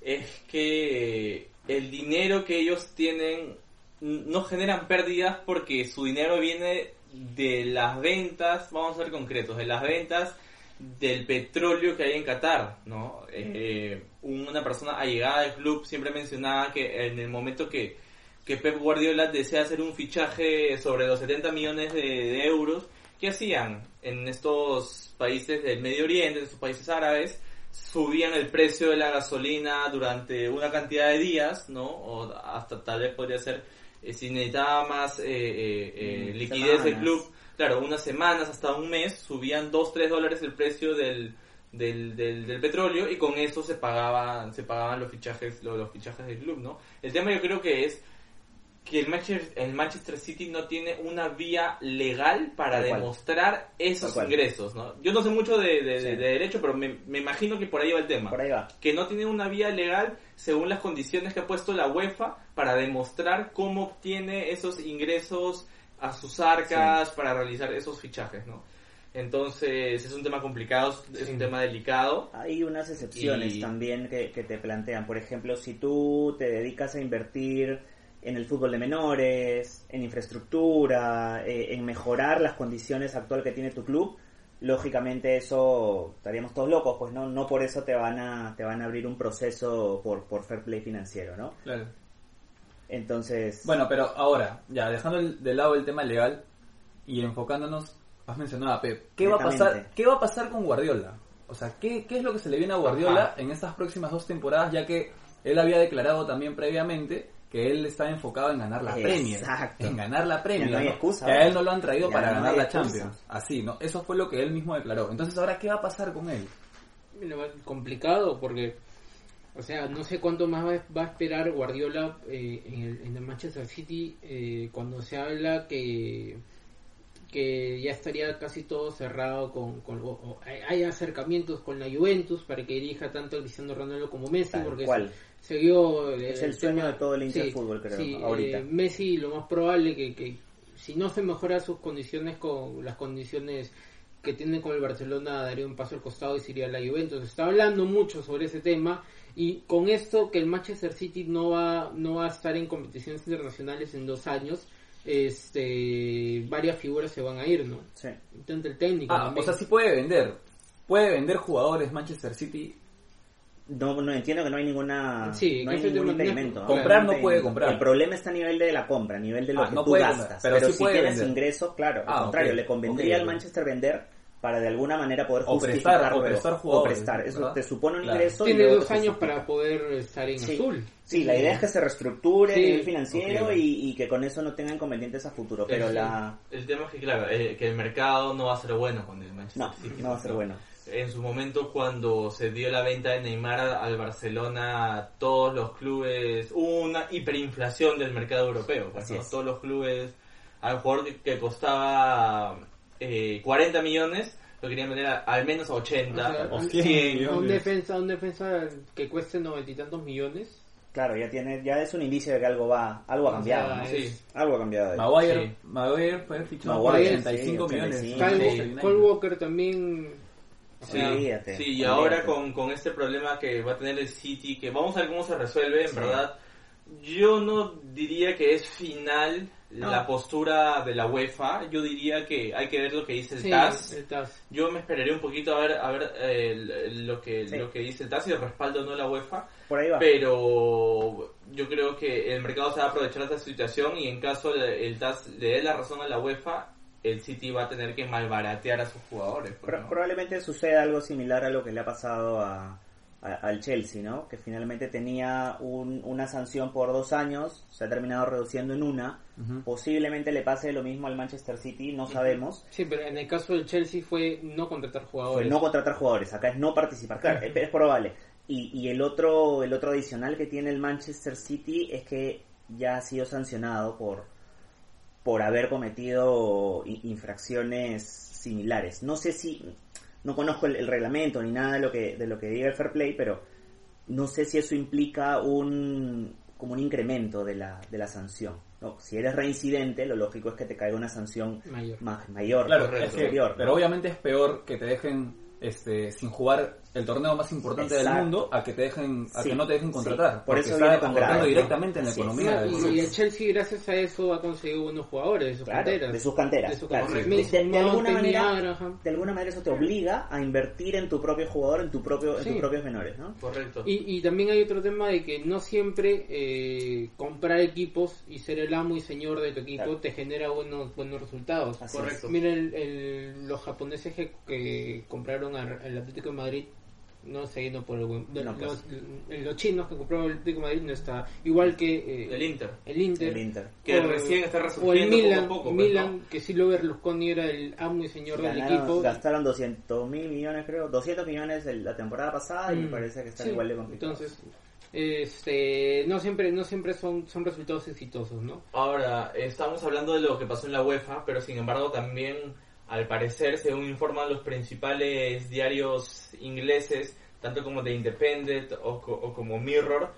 es que el dinero que ellos tienen no generan pérdidas porque su dinero viene de las ventas, vamos a ser concretos, de las ventas del petróleo que hay en Qatar, ¿no? Eh, una persona allegada del club siempre mencionaba que en el momento que, que Pep Guardiola desea hacer un fichaje sobre los 70 millones de, de euros, ¿qué hacían en estos países del Medio Oriente, en estos países árabes? Subían el precio de la gasolina durante una cantidad de días, ¿no? O hasta tal vez podría ser, si necesitaba más eh, eh, eh, Mm, liquidez del semanas. club, claro, unas semanas hasta un mes, subían 2, 3 dólares el precio del, del, del, del petróleo y con eso se pagaban, se pagaban los fichajes, los, los fichajes del club, ¿no? El tema yo creo que es que el Manchester, el Manchester City no tiene una vía legal para Tal cual. demostrar esos Tal ingresos, ¿no? Yo no sé mucho de, de- Sí. de- de derecho, pero me, me imagino que por ahí va el tema. Por ahí va. Que no tiene una vía legal según las condiciones que ha puesto la UEFA para demostrar cómo obtiene esos ingresos a sus arcas para realizar esos fichajes, ¿no? Entonces es un tema complicado, es un tema delicado. Hay unas excepciones Y- también que, que te plantean. Por ejemplo, si tú te dedicas a invertir en el fútbol de menores, en infraestructura, eh, en mejorar las condiciones actuales que tiene tu club, lógicamente eso estaríamos todos locos, pues no, no por eso te van a, te van a abrir un proceso por, por fair play financiero, ¿no? Claro. Entonces, Bueno, pero ahora, ya dejando de lado el tema legal y enfocándonos, has mencionado a Pep, ¿qué va a pasar, qué va a pasar con Guardiola? O sea, ¿qué, qué es lo que se le viene a Guardiola Ajá. en estas próximas dos temporadas, ya que él había declarado también previamente que él está enfocado en ganar la Premier, Exacto. en ganar la Premier, Ya no hay ¿no? excusa, que a él no lo han traído Ya para no ganar la excusa. Champions, así, ¿no? Eso fue lo que él mismo declaró. Entonces, ahora, ¿qué va a pasar con él? Mira, complicado porque, o sea, no sé cuánto más va, va a esperar Guardiola eh, en, el, en el Manchester City eh, cuando se habla que que ya estaría casi todo cerrado con, con o- o hay, acercamientos con la Juventus para que dirija tanto a Cristiano Ronaldo como Messi Tal porque cual. se vio eh, Es el sueño tema- de todo el hincha de fútbol, creo, sí, ahorita. eh, Messi lo más probable que, que si no se mejora sus condiciones con las condiciones que tiene con el Barcelona daría un paso al costado y se iría a la Juventus. Está hablando mucho sobre ese tema y con esto que el Manchester City no va no va a estar en competiciones internacionales en dos años, este varias figuras se van a ir, ¿no? sí. Tanto el técnico Ah, o sea, sí puede vender. Puede vender jugadores Manchester City. No, no entiendo que no hay ninguna Sí, no hay ningún impedimento. ¿no? Comprar no puede comprar. El problema está a nivel de la compra, a nivel de lo Ah, que no tú puede gastas. comprar, pero pero sí si puede tienes vender. ingresos, claro, al Ah, contrario, le convendría al. Manchester vender para de alguna manera poder justificarlo. o prestar o jugadores, prestar. Eso ¿verdad? te supone un Claro. ingreso. tiene dos años para poder estar en Sí. azul. Sí, la idea es que se reestructure Sí. a nivel financiero y, y que con eso no tenga inconvenientes a futuro. Pero el, la... el tema es que, claro, eh, que el mercado no va a ser bueno con el Manchester No, City. no va a ser bueno. En su momento, cuando se dio la venta de Neymar al Barcelona, todos los clubes, hubo una hiperinflación del mercado europeo. pues, Así ¿no? es. Todos los clubes, al jugador que- costaba eh, 40 millones, lo querían vender a- al menos a 80, O sea, o un- 100. A un defensa, un defensa que cueste noventa y tantos millones. Claro, ya tiene, ya es un indicio de que algo va, algo ha cambiado. sea, ¿no? Sí. Algo ha cambiado. ahí. Maguire, Sí. Maguire fue fichado por Maguire, 85 sí, millones. 85. Kyle. Cole Walker también. O Sí, sea, Olvídate, sí, y olvídate. ahora con, con este problema que va a tener el City, que vamos a ver cómo se resuelve, en Sí. verdad, yo no diría que es final No. la postura de la UEFA, yo diría que hay que ver lo que dice el sí, TAS. el TAS. Yo me esperaría un poquito a ver, a ver eh, lo, que, Sí. lo que dice el TAS y el respaldo o no de la UEFA, Por ahí va. pero yo creo que el mercado se va a aprovechar de esta situación y en caso el, el TAS le dé la razón a la UEFA, el City va a tener que malbaratear a sus jugadores. pues, probablemente suceda algo similar a lo que le ha pasado a, a- al Chelsea, ¿no? Que finalmente tenía un- una sanción por dos años, se ha terminado reduciendo en una. Posiblemente le pase lo mismo al Manchester City, no sabemos. Sí, pero en el caso del Chelsea fue no contratar Fue jugadores. no contratar jugadores, acá es no participar, claro, es, es probable. Y, y el otro el otro adicional que tiene el Manchester City es que ya ha sido sancionado por por haber cometido infracciones similares. No sé si no conozco el, el reglamento ni nada de lo que de lo que diga el fair play, pero no sé si eso implica un como un incremento de la de la sanción. ¿no? Si eres reincidente, lo lógico es que te caiga una sanción Mayor. ma- mayor, Claro, Correcto. es que- superior. pero obviamente es peor que te dejen este, sin jugar el torneo más importante Exacto. del mundo a que te dejen a Sí, que no te dejen sí. contratar. Por porque eso está viene con aportando grados, ¿no? directamente en la economía del y, y el Chelsea gracias a eso ha conseguido buenos jugadores de sus Claro, canteras. de sus canteras. De sus claro. canteras. De- Mason de, de alguna manera, Abraham. de alguna manera eso te obliga a invertir en tu propio jugador, en tu propio, en Sí. tus propios menores, ¿no? Correcto. Y, y también hay otro tema de que no siempre eh, comprar equipos y ser el amo y señor de tu equipo Claro. te genera buenos buenos resultados. Así Correcto. Mira el- el- los japoneses que, que compraron al Atlético de Madrid no siguiendo por el buen- de- No, los, pues. los chinos que compraron el Atlético de Madrid no está igual que eh, El Inter. el Inter El Inter. Que o- recién está o el resurgiendo Milan, poco a poco. pues, Milan ¿no? que sí lo Berlusconi era el amo y señor del Ganaron- equipo gastaron 200 mil millones, creo, 200 millones el- la temporada pasada y me Mm, parece que están sí, igual de complicados. Entonces, este, no siempre, no siempre son, son resultados exitosos, ¿no? Ahora, estamos hablando de lo que pasó en la UEFA, pero sin embargo también, al parecer, según informan los principales diarios ingleses, tanto como The Independent o, co- o como Mirror,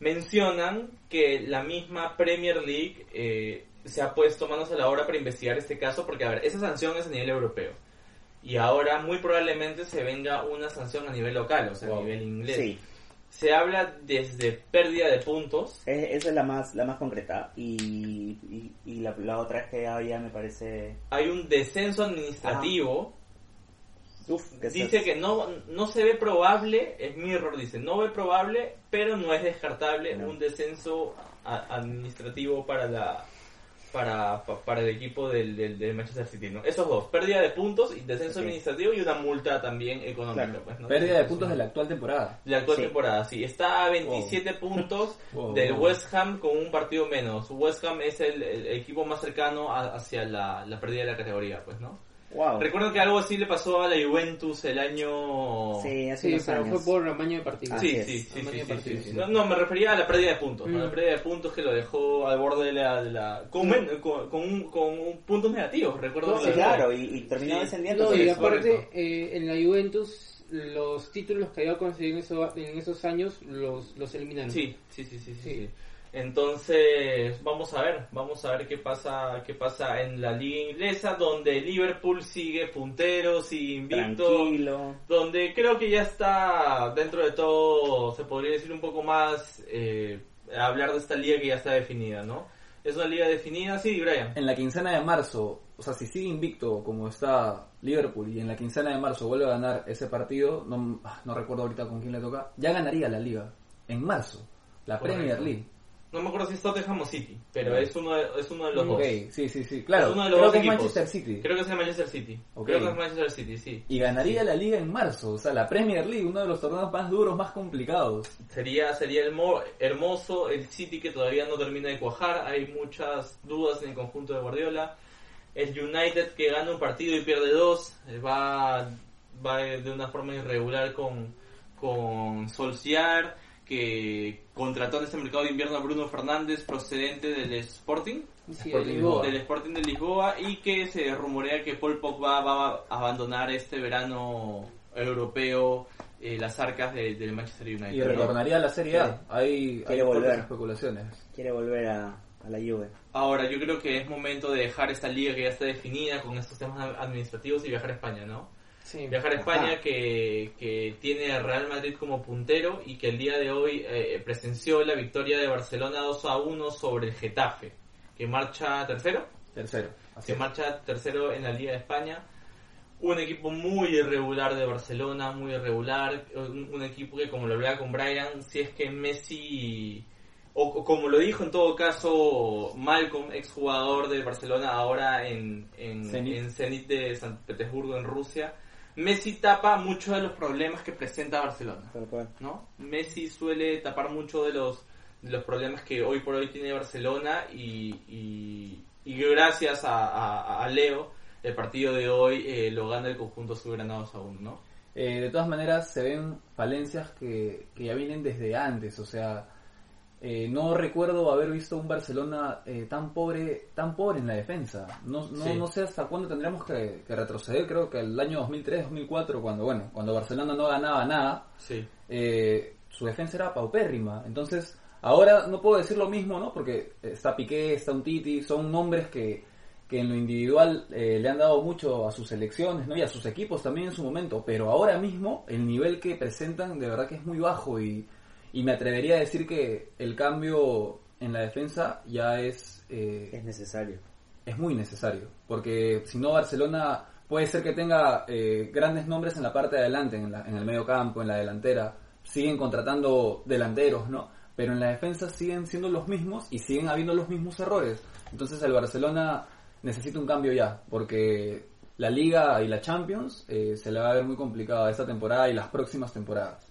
mencionan que la misma Premier League eh, se ha puesto manos a la obra para investigar este caso, porque, a ver, esa sanción es a nivel europeo. Y ahora muy probablemente se venga una sanción a nivel local, o sea, a nivel inglés. Sí, Se habla desde pérdida de puntos, es- esa es la más la más concreta. Y, y, y la, la otra es que ya me parece... hay un descenso administrativo. Uf, que Dice que no, no se ve probable, es Mirror, dice, no ve probable, pero no es descartable No. un descenso administrativo para la para, pa- para el equipo del, del, del Manchester City. ¿no? Esos dos, pérdida de puntos y descenso administrativo y una multa también económica. Claro. Pues, ¿no? Pérdida de puntos de la actual temporada. de la actual Sí. temporada, sí. Está a 27 puntos Wow, del wow. West Ham con un partido menos. West Ham es el, el equipo más cercano a- hacia la, la pérdida de la categoría, pues, ¿no? Wow. Recuerdo que algo así le pasó a la Juventus el año... Sí, hace Sí, unos pero años. fue por amaño de partido. Así Sí, sí, sí, Amaño sí, de sí, partido, sí, sí. sí. No, no, me refería a la pérdida de puntos, ¿no? Mm. La pérdida de puntos que lo dejó al borde de la... de la- con, men- con, con un, con un puntos negativos, recuerdo. No, Sí, claro, y, y terminó Sí. descendiendo. No, y es aparte, eh, en la Juventus, los títulos que había conseguido en, eso- en esos años los, los eliminaron. Sí, sí, sí, sí, sí, Sí. Entonces, vamos a ver, vamos a ver qué pasa, qué pasa en la liga inglesa, donde Liverpool sigue puntero, sigue invicto, Tranquilo. donde creo que ya está dentro de todo, se podría decir un poco más, eh, hablar de esta liga que ya está definida, ¿no? Es una liga definida, sí, Brian. En la quincena de marzo, o sea, si sigue invicto como está Liverpool y en la quincena de marzo vuelve a ganar ese partido, no, ah, no recuerdo ahorita con quién le toca, ya ganaría la liga. En marzo, la Correcto. Premier League. No me acuerdo si es Tottenham o City, pero es uno de, es uno de los Ok, dos. sí, sí, sí, claro. Es uno de los Creo dos que es equipos. Manchester City. Creo que es el Manchester City. Creo que es Manchester City, sí. Y ganaría la liga en marzo, o sea, la Premier League, uno de los torneos más duros, más complicados. Sería, sería el mo- hermoso el City que todavía no termina de cuajar. Hay muchas dudas en el conjunto de Guardiola. El United que gana un partido y pierde dos. eh, Va, va de una forma irregular con, con Solskjaer que contrató en este mercado de invierno a Bruno Fernández procedente del Sporting. Sí, Sporting el Lisboa. Del Sporting de Lisboa y que se rumorea que Paul Pogba va a abandonar este verano europeo eh, las arcas de- del Manchester United. Y ¿no? retornaría a la Serie A. Hay, hay Quiere fuertes volver. especulaciones. Quiere volver a, a la Juve. Ahora, yo creo que es momento de dejar esta liga que ya está definida con estos temas administrativos y viajar a España, ¿no? Sí. Viajar a España Ajá. que, que tiene a Real Madrid como puntero y que el día de hoy eh, presenció la victoria de Barcelona 2 a 1 sobre el Getafe, que marcha tercero, Tercero. Así que es. marcha tercero en la Liga de España. Un equipo muy irregular de Barcelona, muy irregular. Un, un equipo que, como lo hablaba con Brian, si es que Messi, o, o como lo dijo en todo caso Malcolm, exjugador de Barcelona, ahora en, en, Zenit. en Zenit de San Petersburgo, en Rusia, Messi tapa muchos de los problemas que presenta Barcelona. Tal cual. ¿no? Messi suele tapar mucho de los, de los problemas que hoy por hoy tiene Barcelona y, y, y gracias a, a- a Leo el partido de hoy eh, lo gana el conjunto subgranados aún, ¿no? Eh, de todas maneras, se ven falencias que, que ya vienen desde antes. O sea, eh, no recuerdo haber visto un Barcelona eh, tan pobre tan pobre en la defensa. No, no, Sí. no sé hasta cuándo tendríamos que, que retroceder. Creo que el año 2003-2004, cuando bueno cuando Barcelona no ganaba nada, Sí. eh, su defensa era paupérrima. Entonces, ahora no puedo decir lo mismo, ¿no? Porque está Piqué, está un Titi, son nombres que, que en lo individual eh, le han dado mucho a sus selecciones, ¿no? Y a sus equipos también en su momento. Pero ahora mismo, el nivel que presentan de verdad que es muy bajo y, y me atrevería a decir que el cambio en la defensa ya es... eh, Es necesario. es muy necesario, porque si no Barcelona puede ser que tenga eh, grandes nombres en la parte de adelante, en, la- en el medio campo, en la delantera, siguen contratando delanteros, ¿no? Pero en la defensa siguen siendo los mismos y siguen habiendo los mismos errores. Entonces el Barcelona necesita un cambio ya, porque la Liga y la Champions eh, se le va a ver muy complicada esta temporada y las próximas temporadas.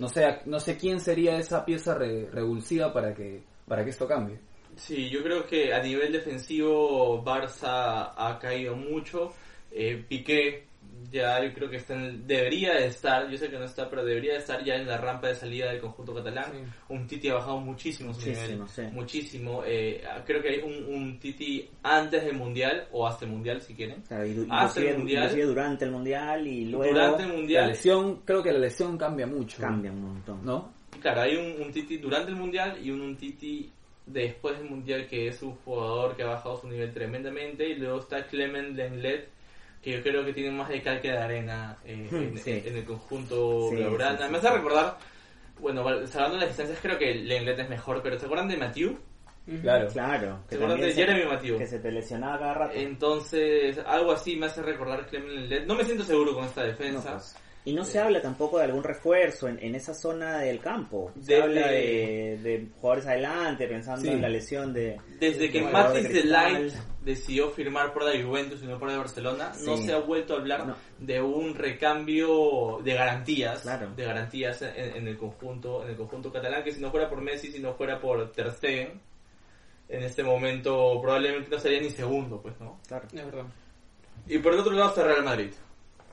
No sé, no sé quién sería esa pieza re- revulsiva para que, para que esto cambie. Sí, yo creo que a nivel defensivo Barça ha caído mucho. Eh, Piqué ya yo creo que está en- debería de estar, yo sé que no está, pero debería de estar ya en la rampa de salida del conjunto catalán. Sí. Un Titi ha bajado muchísimo su Muchísimo, nivel, sí. muchísimo. Eh, creo que hay un, un Titi antes del Mundial, o hasta el Mundial si quieren. Claro, y Hasta el Mundial. durante el mundial y luego Durante el La Mundial, lesión, creo que la lesión cambia mucho. cambia un montón. ¿No? claro, hay un, un Titi durante el Mundial y un, un Titi después del Mundial que es un jugador que ha bajado su nivel tremendamente. Y luego está Clement Lenglet, que yo creo que tiene más de cal que de arena eh, en, Sí. en el conjunto Sí, sí, Me hace sí. recordar, bueno, salvando las distancias, creo que Lenglet es mejor, pero ¿se acuerdan de Mathieu? Claro. Claro. ¿Se acuerdan de Jeremy Mathieu? Que se te lesionaba cada rato. Entonces, algo así me hace recordar Clement Lenglet. No me siento seguro con esta No, defensa. pues. Y no se habla tampoco de algún refuerzo en, en esa zona del campo. Se Desde- habla de, de jugadores adelante, pensando Sí. en la lesión de... Desde que Matis de. Light decidió firmar por la Juventus y no por la Barcelona, no se ha vuelto a hablar No. de un recambio de garantías, Claro. de garantías en, en el conjunto, en el conjunto catalán, que si no fuera por Messi, si no fuera por Ter Stegen, en este momento probablemente no sería ni segundo, pues, ¿no? Claro. Es verdad. Y por el otro lado está Real Madrid.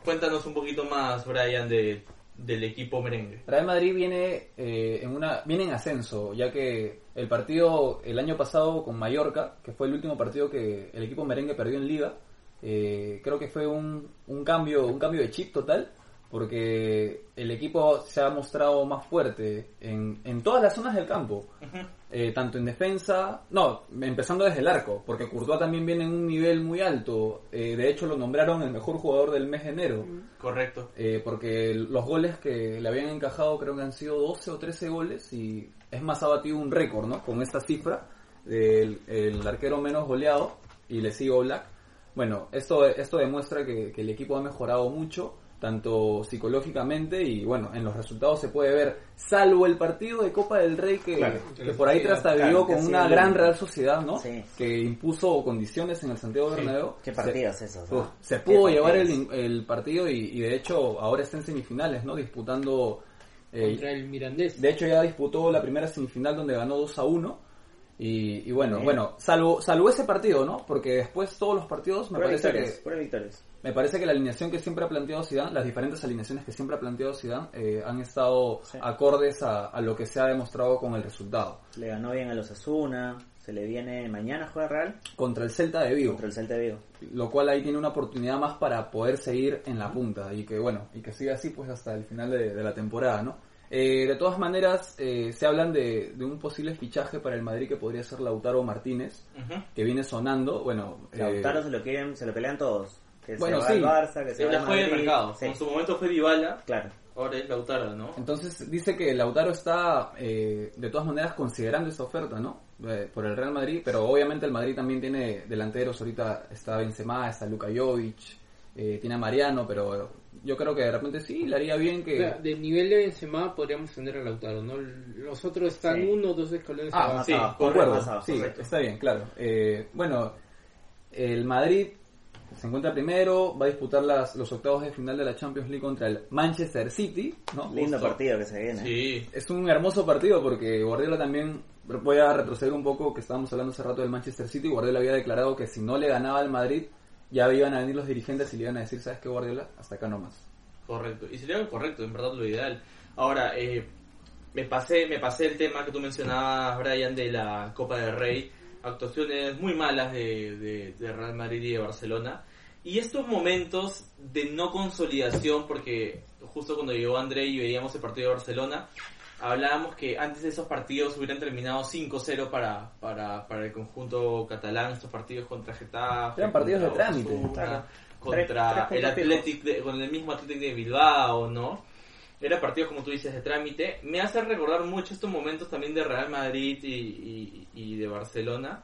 Cuéntanos un poquito más, Brian, de, del equipo merengue. Real Madrid viene eh, en una viene en ascenso, ya que el partido el año pasado con Mallorca, que fue el último partido que el equipo merengue perdió en Liga, eh, creo que fue un cambio un cambio de chip total, porque el equipo se ha mostrado más fuerte en, en todas las zonas del campo, eh, tanto en defensa, no, empezando desde el arco, porque Courtois también viene en un nivel muy alto, eh, de hecho lo nombraron el mejor jugador del mes de enero. Correcto. Eh, porque los goles que le habían encajado creo que han sido 12 o 13 goles y es más ha batido un récord, ¿no? Con esta cifra del el arquero menos goleado y le sigo Black. Bueno, esto, esto demuestra que, que el equipo ha mejorado mucho, tanto psicológicamente y bueno, en los resultados se puede ver, salvo el partido de Copa del Rey que, Claro. que por ahí trastabilló Claro, con una gran Real Sociedad, ¿no? Sí. Que impuso condiciones en el Santiago Bernabéu. Qué Se- partidos esos. ¿no? Uf, se pudo llevar el, el partido y, y de hecho ahora está en semifinales, ¿no? Disputando... eh, Contra el Mirandés. de hecho ya disputó la primera semifinal donde ganó 2 a 1. Y, y bueno, bueno, salvo, salvo ese partido, ¿no? Porque después todos los partidos me parece victorias, que me parece que la alineación que siempre ha planteado Zidane, las diferentes alineaciones que siempre ha planteado Zidane, eh, han estado Sí. acordes a, a lo que se ha demostrado con el resultado. Le ganó bien a los Asuna. Se le viene mañana juega Real Contra el Celta de Vigo. contra el Celta de Vigo. lo cual ahí tiene una oportunidad más para poder seguir en la punta y que bueno y que siga así pues hasta el final de, de la temporada no Eh, de todas maneras eh, se hablan de, de un posible fichaje para el Madrid que podría ser Lautaro Martínez que viene sonando bueno eh, Lautaro se lo quieren, se lo pelean todos. Que Bueno, se va sí. al Barça, que se va mercado. Sí, En su momento fue Dybala, claro. ahora es Lautaro, ¿no? entonces dice que Lautaro está eh, de todas maneras considerando esta oferta no Eh, por el Real Madrid pero obviamente el Madrid también tiene delanteros ahorita está Benzema está Luka Jovic eh, tiene a Mariano pero yo creo que de repente sí le haría bien que O sea, del nivel de Benzema podríamos tener a Lautaro, ¿no? Los otros están Sí. uno o dos escalones Ah, abajo. sí, abajo, Concuerdo, sí, correcto. está bien, claro. Eh, bueno, el Madrid se encuentra primero, va a disputar las, los octavos de final de la Champions League contra el Manchester City, ¿no? Lindo Justo. partido que se viene. Sí. Es un hermoso partido porque Guardiola también, voy a retroceder un poco, que estábamos hablando hace rato del Manchester City, Guardiola había declarado que si no le ganaba al Madrid, ya iban a venir los dirigentes y le iban a decir, ¿sabes qué, Guardiola? Hasta acá nomás. Correcto. Y sería correcto, en verdad, lo ideal. Ahora, eh, me pasé me pasé el tema que tú mencionabas, Brian, de la Copa del Rey. Actuaciones muy malas de, de, de Real Madrid y de Barcelona. Y estos momentos de no consolidación, porque justo cuando llegó André y veíamos el partido de Barcelona, hablábamos que antes de esos partidos hubieran terminado 5-0 para, para, para el conjunto catalán, estos partidos contra Getafe. Eran partidos de trámite. Contra Tres- tres el Athletic, de- con el mismo Athletic de Bilbao, ¿no? Era partidos, como tú dices, de trámite. Me hace recordar mucho estos momentos también de Real Madrid y, y- y de Barcelona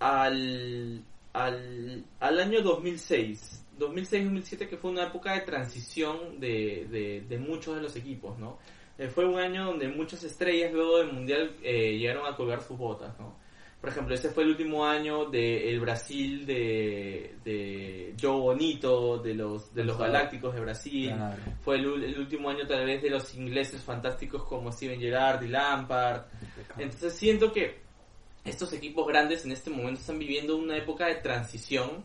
al, al, al año 2006. 2006-2007 que fue una época de transición de, de, de muchos de los equipos, ¿no? Eh, fue un año donde muchas estrellas luego del Mundial eh, llegaron a colgar sus botas, ¿no? Por ejemplo, ese fue el último año del Brasil de, de Joe Bonito, de los, de los. Galácticos de Brasil. Claro. Fue el último año tal vez de los ingleses fantásticos como Steven Gerrard y Lampard. Entonces siento que estos equipos grandes en este momento están viviendo una época de transición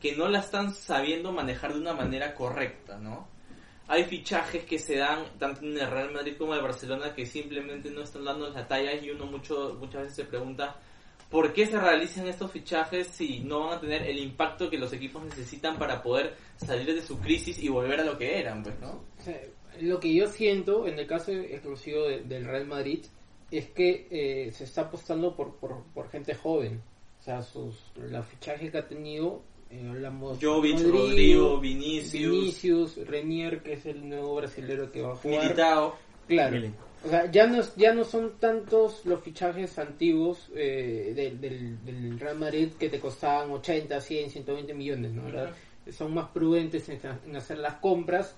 que no la están sabiendo manejar de una manera correcta, ¿no? Hay fichajes que se dan tanto en el Real Madrid como en el Barcelona que simplemente no están dando la talla y uno mucho, muchas veces se pregunta por qué se realizan estos fichajes si no van a tener el impacto que los equipos necesitan para poder salir de su crisis y volver a lo que eran, pues, ¿no? Lo que yo siento en el caso exclusivo de- del Real Madrid es que eh, se está apostando por, por, por gente joven. O sea, sus, los fichajes que ha tenido, eh, hablamos Jovic, Rodrigo, Vinicius, Vinicius, Renier, que es el nuevo brasilero que va a jugar. Militao. Claro. Mili. O sea, ya no, ya no son tantos los fichajes antiguos eh, del, del, del Real Madrid que te costaban 80, 100, 120 millones, ¿no? Ahora Son más prudentes en, en hacer las compras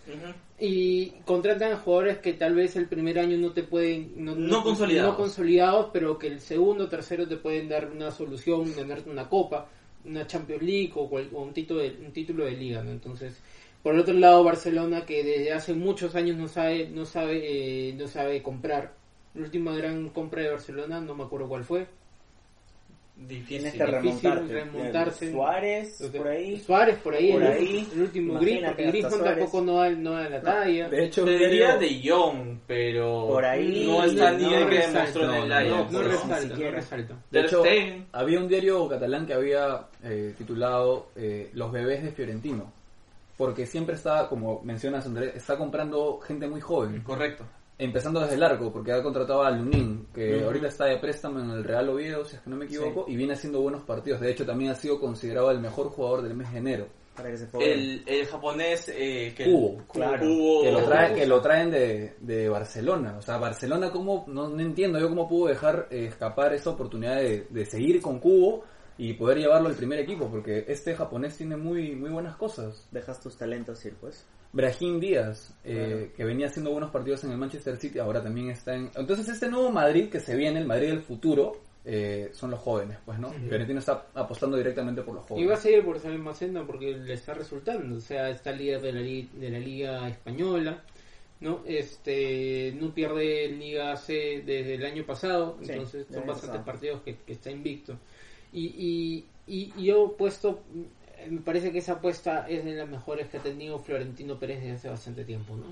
y contratan a jugadores que tal vez el primer año no te pueden no, No consolidados. no consolidados, pero que el segundo o tercero te pueden dar una solución ganarte una copa una Champions League o, cual- o un título de, un título de liga ¿no? entonces por el otro lado Barcelona que desde hace muchos años no sabe no sabe eh, no sabe comprar la última gran compra de Barcelona no me acuerdo cuál fue Difícil. Tienes que remontarte. remontarse. Suárez, por ahí. Suárez por ahí, Por el, ahí. el último gris porque Griezmann tampoco no da, no da la talla De hecho, Te un diría diario- de Jong, pero Por ahí, no está al no nivel que demostró en el no, Ajax. no, no resalta, ni no siquiera. resalta. De hecho, había un diario catalán que había eh, titulado eh, Los bebés de Fiorentino. Porque siempre está, como mencionas Andrés, está comprando gente muy joven. Correcto. Empezando desde el arco, porque ha contratado a Lunin, que ahorita está de préstamo en el Real Oviedo, si es que no me equivoco, y viene haciendo buenos partidos. De hecho, también ha sido considerado el mejor jugador del mes de enero. Para que se pueda. El, el japonés eh, que Cubo. Claro. Cubo- que lo, trae, que lo traen de, de Barcelona. O sea, Barcelona, ¿cómo? No, no entiendo yo cómo pudo dejar eh, escapar esa oportunidad de, de seguir con Cubo y poder llevarlo al primer equipo, porque este japonés tiene muy, muy buenas cosas. Dejas tus talentos ir, pues. Brahim Díaz, eh, Claro. que venía haciendo buenos partidos en el Manchester City, ahora también está en... Entonces este nuevo Madrid que se viene, el Madrid del futuro, eh, son los jóvenes, pues, ¿no? Fiorentino está apostando directamente por los Y va a jóvenes. seguir por esa misma senda porque le está resultando. O sea, está líder de la, li- de la Liga Española, ¿no? Este, no pierde Liga C desde el año pasado, Sí, entonces son bastantes pasado. partidos que, que está invicto. Y, y, y, y yo he puesto, me parece que esa apuesta es de las mejores que ha tenido Florentino Pérez desde hace bastante tiempo, ¿no?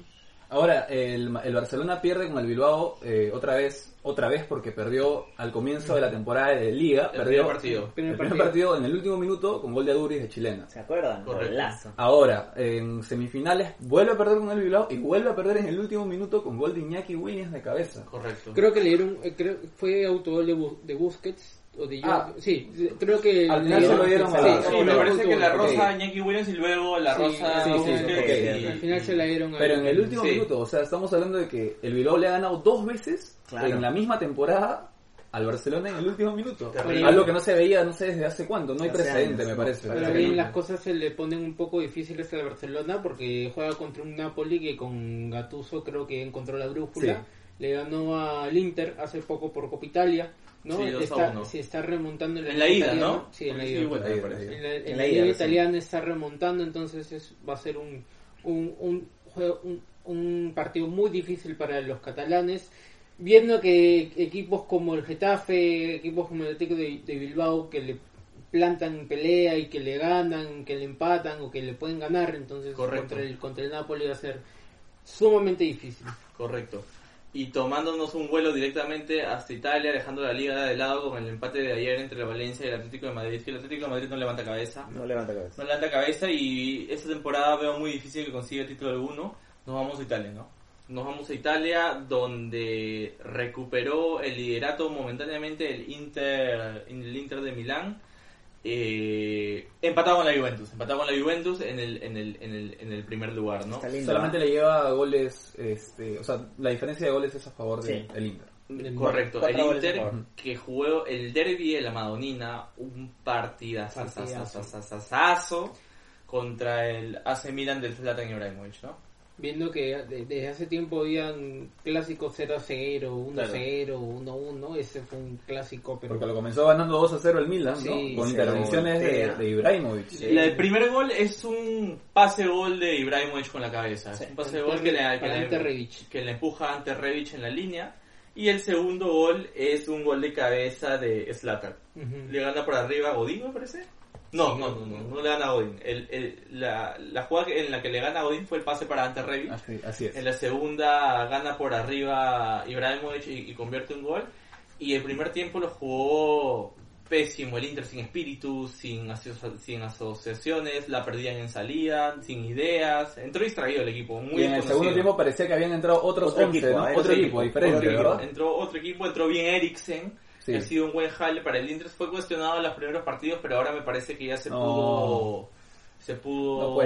Ahora, el, el Barcelona pierde con el Bilbao eh, otra vez, otra vez porque perdió al comienzo de la temporada de Liga, El perdió primer partido. el Primer primer partido. partido en el último minuto con gol de Aduriz de chilena. ¿Se acuerdan? Correcto. Ahora, en semifinales vuelve a perder con el Bilbao y vuelve a perder en el último minuto con gol de Iñaki Williams de cabeza. Correcto. Creo que le dieron, eh, creo, fue autogol de, Bu- de Busquets o de Jong- Ah. sí, creo que Al final se lo dieron a- sí, sí, me parece que la rosa Williams y luego la Sí, rosa sí, sí, Busquets ok, y- Al final se la dieron a Pero en el último Sí. minuto, o sea, estamos hablando de que el Bilbao le ha ganado dos veces Claro. en la misma temporada al Barcelona en el último minuto. Terrible. Algo que no se veía, no sé desde hace cuánto, no hay Hace precedente, años, me parece. Pero bien, las cosas se le ponen un poco difíciles a Barcelona porque juega contra un Napoli que con Gattuso creo que encontró la brújula. Sí. Le ganó al Inter hace poco por Copa Italia. ¿No? Sí, está, uno. se está remontando en la, En la liga ida, italiana. ¿no? Sí, en la ida. bueno. En la, en En la ida, sí. italiana está remontando, entonces es, va a ser un, un, un, juego- un, un partido muy difícil para los catalanes. Viendo que equipos como el Getafe, equipos como el Atlético de, de Bilbao, que le plantan pelea y que le ganan, que le empatan o que le pueden ganar, entonces Correcto. contra el, contra el Napoli va a ser sumamente difícil. Correcto. Y tomándonos un vuelo directamente hasta Italia, dejando la liga de lado con el empate de ayer entre el Valencia y el Atlético de Madrid, que el Atlético de Madrid no levanta cabeza. No levanta cabeza. No levanta cabeza y esta temporada veo muy difícil que consiga título alguno. Nos vamos a Italia, ¿no? Nos vamos a Italia donde recuperó el liderato momentáneamente el Inter, el Inter de Milán. Eh, empatado con la Juventus, empatado con la Juventus en el, en el, en el, en el primer lugar, ¿no? Está lindo. Solamente ¿eh? le lleva goles, este, o sea, la diferencia de goles es a favor del Sí. Inter. Correcto, el Inter que jugó el derby de la Madonina, un Partidazo. partidazo contra el AC Milan del Zlatan Ibrahimovic, ¿no? Viendo que de- desde hace tiempo habían clásicos 0-0, 1-0, 1-1, ese fue un clásico, pero Porque lo comenzó ganando 2 a 0 el Milan, ¿no? Sí, Con se intervenciones de, de Ibrahimovic. La- el primer gol es un pase gol de Ibrahimovic con la cabeza. Es un pase gol que le, que, le, que le empuja ante Rebic en la línea. Y el segundo gol es un gol de cabeza de Zlatan. Ujú. Le gana por arriba a Godín, me parece. No, no, no, no, no le gana a Godín. El, el- la, la jugada en la que le gana a Godín fue el pase para Ante Rebic. Así, así es. En la segunda gana por arriba Ibrahimovic y, y convierte un gol. Y el primer tiempo lo jugó pésimo el Inter sin espíritu, sin, aso- sin asociaciones, la perdían en salida, sin ideas. Entró distraído el equipo, muy y en el segundo tiempo parecía que habían entrado otros Otro 11, equipo, ¿no? ¿eh? Otro Otro equipo, equipo, diferente, Otro equipo. ¿verdad? Entró otro equipo, entró bien Eriksen. Sí. Ha sido un buen jale para el Inter. Fue cuestionado en los primeros partidos, pero ahora me parece que ya se No. pudo se pudo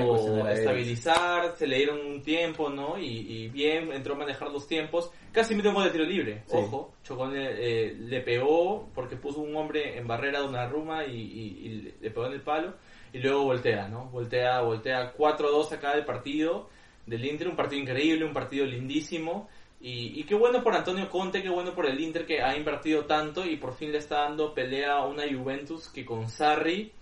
estabilizar, se le dieron un tiempo, ¿no? Y, y bien, entró a manejar los tiempos. Casi metió un gol de tiro libre, Sí. ojo. Chocón le, eh, le pegó porque puso un hombre en barrera de una ruma y, y- y le pegó en el palo. Y luego voltea, ¿no? Voltea, voltea 4-2 acá del partido del Inter. Un partido increíble, un partido lindísimo. Y, y qué bueno por Antonio Conte, qué bueno por el Inter que ha invertido tanto y por fin le está dando pelea a una Juventus que con Sarri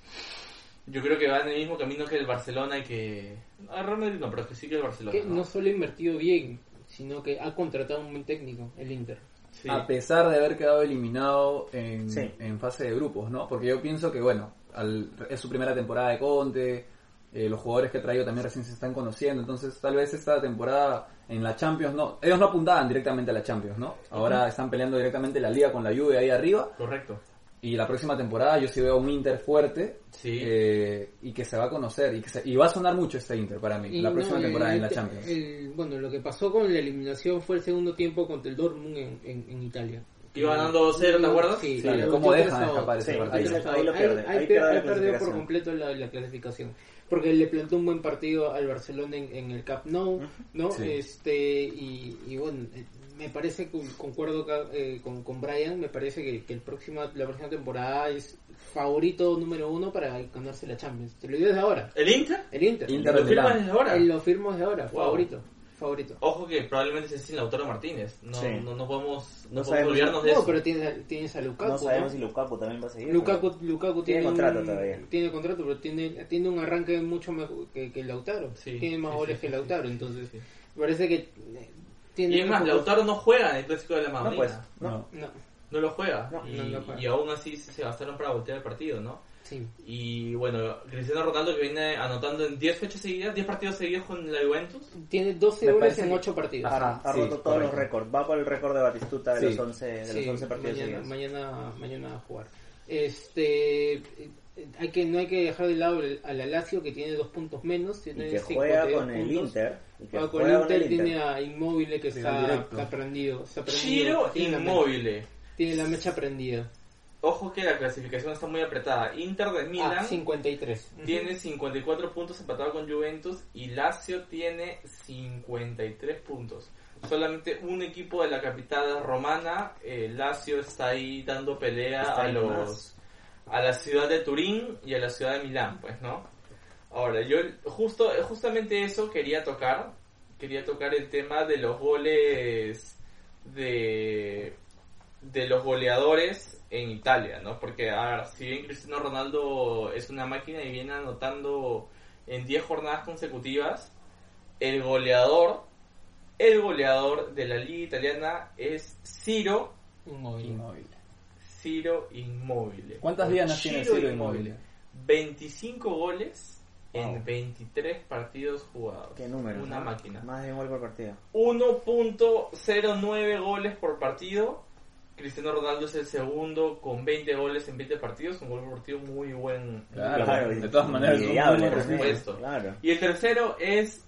yo creo que va en el mismo camino que el Barcelona y que... A Real Madrid no, pero que sí que el Barcelona. Que ¿no? no solo ha invertido bien, sino que ha contratado un buen técnico, el Inter. Sí. A pesar de haber quedado eliminado en, Sí. en fase de grupos, ¿no? Porque yo pienso que, bueno, al- es su primera temporada de Conte, eh, los jugadores que ha traído también recién se están conociendo, entonces tal vez esta temporada en la Champions, no, ellos no apuntaban directamente a la Champions, ¿no? Ahora están peleando directamente la Liga con la Juve ahí arriba, Correcto. y la próxima temporada yo sí veo un Inter fuerte, Sí. eh, y que se va a conocer, y, que se- y va a sonar mucho este Inter para mí, Y la no, próxima el- temporada en la el- Champions. el- bueno, lo que pasó con la eliminación fue el segundo tiempo contra el Dortmund en, en, en Italia. Iba ganando 2-0, ¿te acuerdas? Sí. ¿cómo dejan escapar ese Sí, partido? ahí, lo pierde. Ahí, Ahí, pierde la ahí perdió por completo la, la clasificación. Porque le plantó un buen partido al Barcelona en, en el Camp Nou, ¿no? Sí. Este, y, y bueno, eh, me parece que concuerdo eh, con, con Brian, me parece que, que el próximo, la próxima temporada es favorito número uno para ganarse la Champions. Te lo digo desde ahora. ¿El Inter? El Inter. Inter ¿Lo de firmas desde ahora? Él lo firmo desde ahora, Wow. favorito. Favorito. Ojo que probablemente sea sin Lautaro Martínez. No, Sí. no, no podemos, no No podemos sabemos. olvidarnos de No, eso. pero tienes, tienes a Lukaku. No sabemos ¿no? si Lukaku también va a seguir. Lukaku, Lukaku Tiene tiene, contrato un- todavía. Tiene contrato, pero tiene, tiene un arranque mucho mejor que, que Lautaro. Sí, tiene más sí, goles sí, que Lautaro, sí, entonces parece que eh, tiene... Y es más, Lautaro no juega en el clásico de la No, Madrid. pues. No. No. No, No lo juega. No, y, no lo juega. y aún así se gastaron para voltear el partido, ¿no? Sí. Y bueno, Cristiano Ronaldo que viene anotando en 10 fechas seguidas, 10 partidos seguidos con la Juventus. Tiene 12 Me goles en que- 8 partidos. Ajá, ha Sí, roto todos los récords. Va por el récord de Batistuta de Sí. los 11, de Sí, los 11 partidos mañana, seguidos. mañana, mañana a jugar. Este, hay que, no hay que dejar de lado el- a la Lazio que tiene dos puntos menos. Y Tiene que 52 juega con el puntos. Inter. Y que Juega con juega el con el Inter, Inter. tiene a Inmóvil que está, está prendido. Está prendido Chiro tiene la mecha- Inmóvil. Tiene la mecha prendida. Ojo que la clasificación está muy apretada. Inter de Milán Ah, 53. tiene 54 puntos empatado con Juventus y Lazio tiene 53 puntos. Solamente un equipo de la capital romana, eh, Lazio está ahí dando pelea Está a los a la ciudad de Turín y a la ciudad de Milán, pues, ¿no? Ahora, yo justo justamente eso quería tocar, quería tocar el tema de los goles de de los goleadores en Italia, ¿no? Porque a ver, si bien Cristiano Ronaldo es una máquina y viene anotando en 10 jornadas consecutivas, el goleador el goleador de la liga italiana es Ciro Inmóvil. Inmóvil. Ciro Immobile. ¿Cuántas dianas tiene Ciro Immobile? 25 goles Wow. en 23 partidos jugados. ¿Qué número? Una no? máquina. Más de un gol por partido. 1.09 goles por partido. Cristiano Ronaldo es el segundo con 20 goles en 20 partidos. Un gol por partido muy buen. Claro, de todas maneras, es un Invidiable, buen ¿no? por supuesto. Claro. Y el tercero es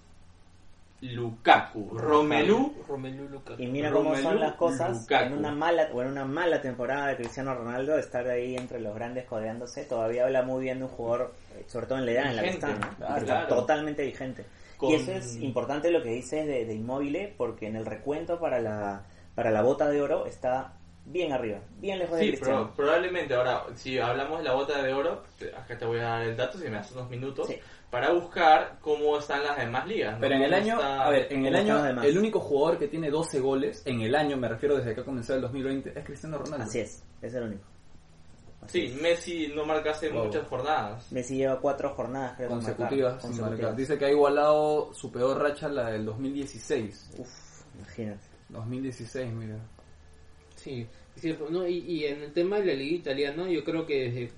Lukaku. Romelu. Romelu Lukaku. Y mira cómo son las cosas Lukaku. en una mala o en una mala temporada de Cristiano Ronaldo estar ahí entre los grandes codeándose todavía habla muy bien de un jugador eh, sobre todo en la edad en la que está, ¿no? claro, Que está claro. totalmente vigente Con- y eso es importante lo que dices de, de Inmóvil porque en el recuento para la para la bota de oro está bien arriba bien lejos de Sí, Cristiano pero probablemente ahora, si hablamos de la bota de oro, te- acá te voy a dar el dato, si me das unos minutos, Sí. para buscar cómo están las demás ligas. ¿no? Pero en el año, está- a ver, en el año, el único jugador que tiene 12 goles, en el año, me refiero desde que ha comenzado el 2020, es Cristiano Ronaldo. así es es el único Así Sí, es. Messi no marca hace Wow. muchas jornadas. Messi lleva cuatro jornadas creo sin marcar. Consecutivas, sin Consecutivas. marcar. Dice que ha igualado su peor racha, la del 2016. Uf, imagínate 2016, mira. Sí, es cierto. No, y, y en el tema de la liga italiana, yo creo que desde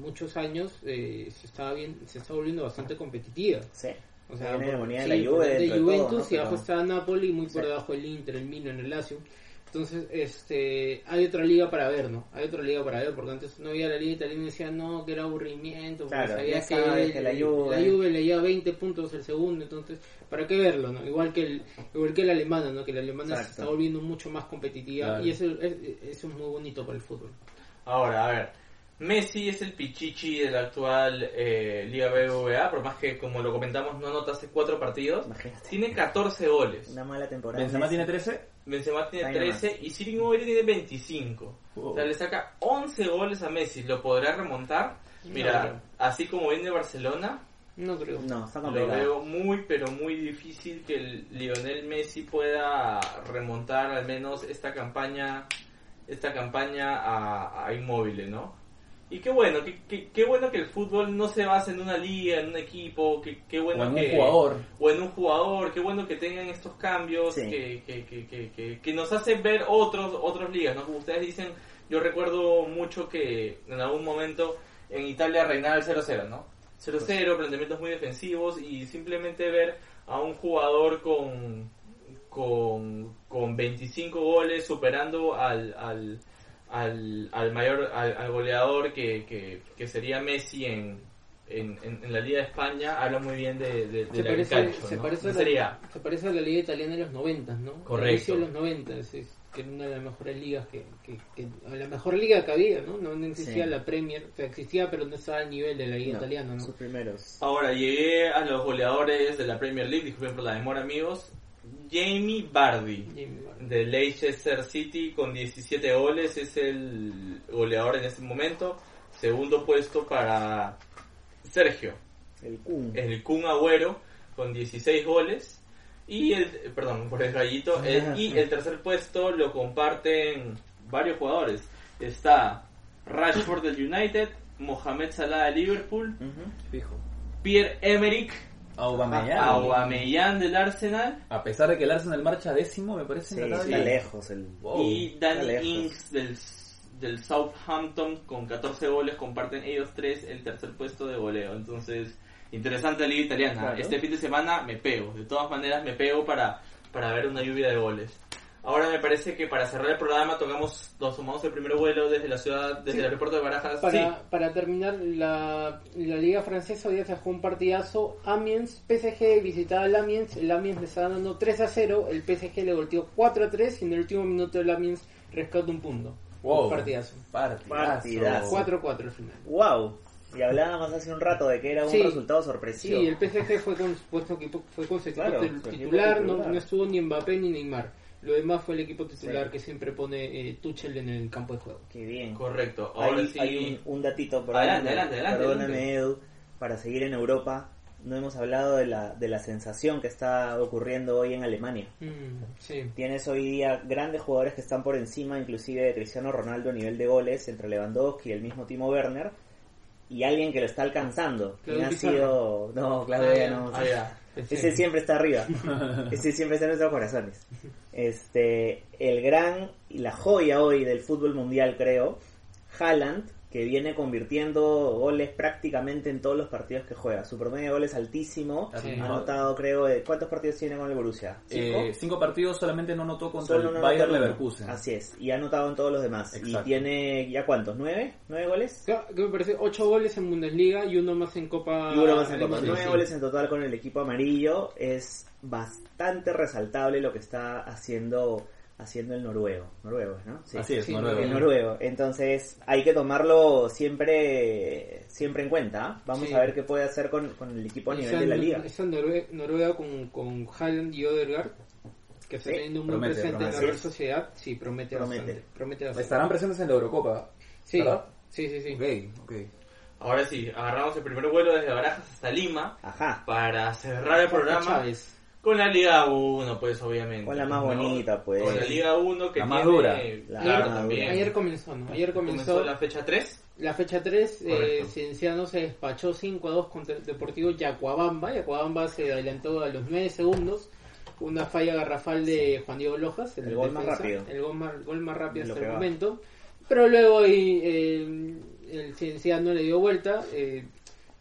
muchos años eh, se estaba bien, se está volviendo bastante competitiva. Sí. O sea, por- sí, la Juve de Juventus todo, ¿no? y abajo está Napoli muy por debajo el Inter, el Milan, el Lazio. Entonces, este, hay otra liga para ver, ¿no? Hay otra liga para ver, porque antes no había la liga italiana y decían, no, que era aburrimiento, porque Claro, sabía que la Juve- la Juve le lleva 20 puntos el segundo, entonces, ¿para qué verlo, no? Igual que el, igual que la alemana, ¿no? Que la alemana se está volviendo mucho más competitiva Claro. y eso es, eso es muy bonito para el fútbol. Ahora, a ver, Messi es el pichichi de la actual eh, Liga BBVA, por más que, como lo comentamos, no anota hace cuatro partidos. Imagínate. Tiene 14 goles. Una mala temporada. Benzema tiene 13. Benzema tiene Ahí nomás. 13 y Siri Mobility tiene 25. Wow. O sea, le saca 11 goles a Messi. ¿Lo podrá remontar? Mira, creo. así como viene Barcelona, No creo. No, está lo veo muy, pero muy difícil que el Lionel Messi pueda remontar al menos esta campaña esta campaña a, a Inmóvil, ¿no? Y qué bueno, qué, qué, qué bueno que el fútbol no se basa en una liga, en un equipo, qué, qué bueno O en un que... jugador. O en un jugador, qué bueno que tengan estos cambios Sí. que, que, que, que, que, que nos hacen ver otros otras ligas, ¿no? Como ustedes dicen, yo recuerdo mucho que en algún momento en Italia reinaba el 0-0, ¿no? 0-0, planteamientos muy defensivos y simplemente ver a un jugador con, con, con 25 goles superando al, al, al, al mayor al, al goleador que, que, que sería Messi en, en, en, en la Liga de España habla muy bien de, de, de se la parece, calcio, se, ¿no? parece No a la, sería se parece a la liga italiana de los 90, ¿no? Correcto. De los 90, es, es- que era una de las mejores ligas que, que, que- la mejor liga que había, ¿no? No, no existía Sí. la Premier, o sea, existía pero no estaba al nivel de la liga No, italiana, ¿no? Sus primeros. Ahora llegué a los goleadores de la Premier League, disculpen por la demora amigos. Jamie Vardy. de Leicester City con 17 goles es el goleador en este momento. Segundo puesto para Sergio, El Kun. el Kun Agüero con 16 goles. Y el, perdón, por el gallito. el- y el tercer puesto lo comparten varios jugadores. Está Rashford del United, Mohamed Salah de Liverpool. Pierre Emerick Aubameyang. Aubameyang del Arsenal A pesar de que el Arsenal marcha décimo, me parece Sí, en la está tabla. lejos. El... Wow, y Danny lejos. Ings del, del Southampton con 14 goles comparten ellos tres el tercer puesto de goleo. Entonces, interesante la liga italiana. Claro. Este fin de semana me pego, de todas maneras me pego para, para ver una lluvia de goles. Ahora me parece que para cerrar el programa tocamos, nos tomamos el primer vuelo desde la ciudad, desde Sí. el aeropuerto de Barajas. Para, Sí, para terminar, la, la liga francesa hoy día se jugó un partidazo. Amiens, PSG visitaba al Amiens. El Amiens le está dando 3 a 0. El PSG le volteó 4 a 3. Y en el último minuto el Amiens rescata un punto. Wow. Un partidazo. Partidazo. Partidazo. 4 a 4 al final. ¡Wow! Y hablábamos hace un rato de que era un Sí. resultado Sí, sorpresivo. el PSG fue con, puesto equipo, fue con Claro, tit- su equipo titular, No, titular. no estuvo ni Mbappé ni Neymar. Lo demás fue el equipo titular Sí. que siempre pone eh, Tuchel en el campo de juego. Qué bien. correcto. Ahora Hay, sí. hay un, un datito, Adelante, perdóname, adelante, adelante, perdóname, adelante. Edu, para seguir en Europa. No hemos hablado de la, de la sensación que está ocurriendo hoy en Alemania. Mm, sí. Tienes hoy día grandes jugadores que están por encima, inclusive de Cristiano Ronaldo a nivel de goles, entre Lewandowski y el mismo Timo Werner, y alguien que lo está alcanzando. ¿Quién ha sido? No, Claudio Ah, ya. no. Ah, ya. Ese siempre está arriba. Ese siempre está en nuestros corazones. Este, el gran y la joya hoy del fútbol mundial, creo, Haaland, que viene convirtiendo goles prácticamente en todos los partidos que juega. Su promedio de goles altísimo. Sí. Ha anotado, creo, eh, ¿cuántos partidos tiene con el Borussia? ¿Cinco? Eh, cinco partidos solamente no anotó contra Solo el no Bayer anotó uno. Leverkusen. Así es. Y ha anotado en todos los demás. Exacto. Y tiene, ¿ya cuántos? ¿Nueve? ¿Nueve goles? Claro, que me parece 8 goles en Bundesliga y uno más en Copa Y uno más en Copa. Nueve sí. goles en total con el equipo amarillo. Es bastante resaltable lo que está haciendo haciendo el noruego. Noruego, ¿no? Sí. Así es, Sí, Noruego. El noruego. Entonces hay que tomarlo siempre siempre en cuenta. ¿ah? Vamos Sí. a ver qué puede hacer con, con el equipo a nivel Esa de la liga. Esa Norue- Noruega con, con Haaland y Odegaard, que está Sí, teniendo un buen promete, presente en la. Real Sociedad, sí, promete, Promete. bastante. Promete bastante. Estarán presentes en la Eurocopa. Sí, ¿verdad? sí, sí. sí. Ok, ok. Ahora sí, agarramos el primer vuelo desde Barajas hasta Lima Ajá. para cerrar el programa Chávez. Con la Liga 1, pues obviamente. Con la más ¿no? bonita, pues. Con la Liga 1 que La más tiene- dura. La claro, más también. dura. Ayer comenzó, ¿no? Ayer comenzó, comenzó la fecha 3. la fecha 3. Eh. Cienciano se despachó 5 a 2 contra el Deportivo Yacuabamba. Yacuabamba se adelantó a los 9 segundos. Una falla garrafal de Juan Diego Lojas. El gol más rápido. El gol más, gol más rápido Lo hasta el va. momento. Pero luego ahí, eh, el Cienciano le dio vuelta. eh,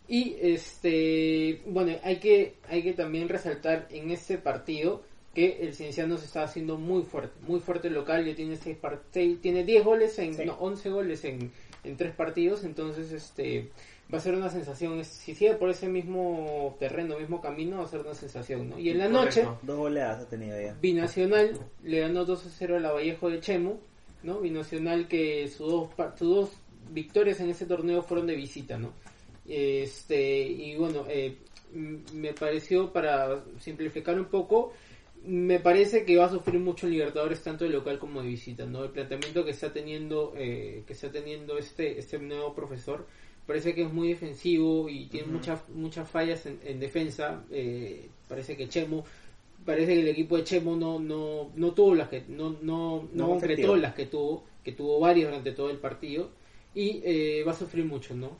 y este, bueno, hay que, hay que también resaltar en este partido que el Cienciano se está haciendo muy fuerte, muy fuerte local, ya tiene seis par- seis- tiene 10 goles en, Sí. no, 11 goles en, en tres partidos, entonces este va a ser una sensación, si sigue por ese mismo terreno, mismo camino, va a ser una sensación, ¿no? Y en la noche. Dos goleadas ha tenido ya. Binacional le ganó 2 a 0 a la Vallejo de Chemo, ¿no? Binacional que sus dos, pa- sus dos victorias en ese torneo fueron de visita, ¿no? Este, y bueno, eh, me pareció, para simplificar un poco, me parece que va a sufrir mucho en Libertadores tanto de local como de visita, ¿no? El planteamiento que está teniendo, eh, que está teniendo este, este nuevo profesor parece que es muy defensivo y tiene muchas muchas fallas en, en defensa. eh, parece que Chemo parece que el equipo de Chemo no no no tuvo las que no no no, No concretó las que tuvo que tuvo varias durante todo el partido y eh, va a sufrir mucho no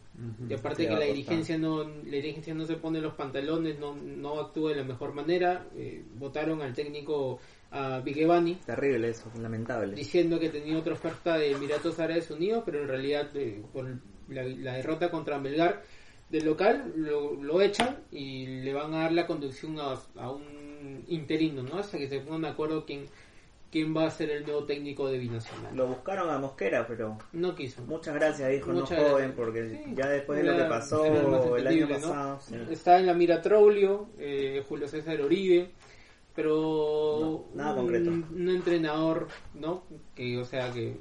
y aparte que la dirigencia no la dirigencia no se pone los pantalones no no actúa de la mejor manera eh, votaron al técnico a Vigevani Terrible eso, lamentable. diciendo que tenía otra oferta de Emiratos Árabes Unidos, pero en realidad eh, por la, la derrota contra Melgar del local lo, lo echan y le van a dar la conducción a, a un interino, ¿no? Hasta que se pongan de acuerdo quién, quién va a ser el nuevo técnico de Binacional. Lo buscaron a Mosquera, pero No quiso. muchas gracias, hijo, no Muchas joven, gracias. porque Sí, ya después de lo que pasó el año ¿no? pasado, sí. Está en la mira Traulio, eh, Julio César Oribe, pero No, nada concreto. Un, entrenador, ¿no? Que, o sea, que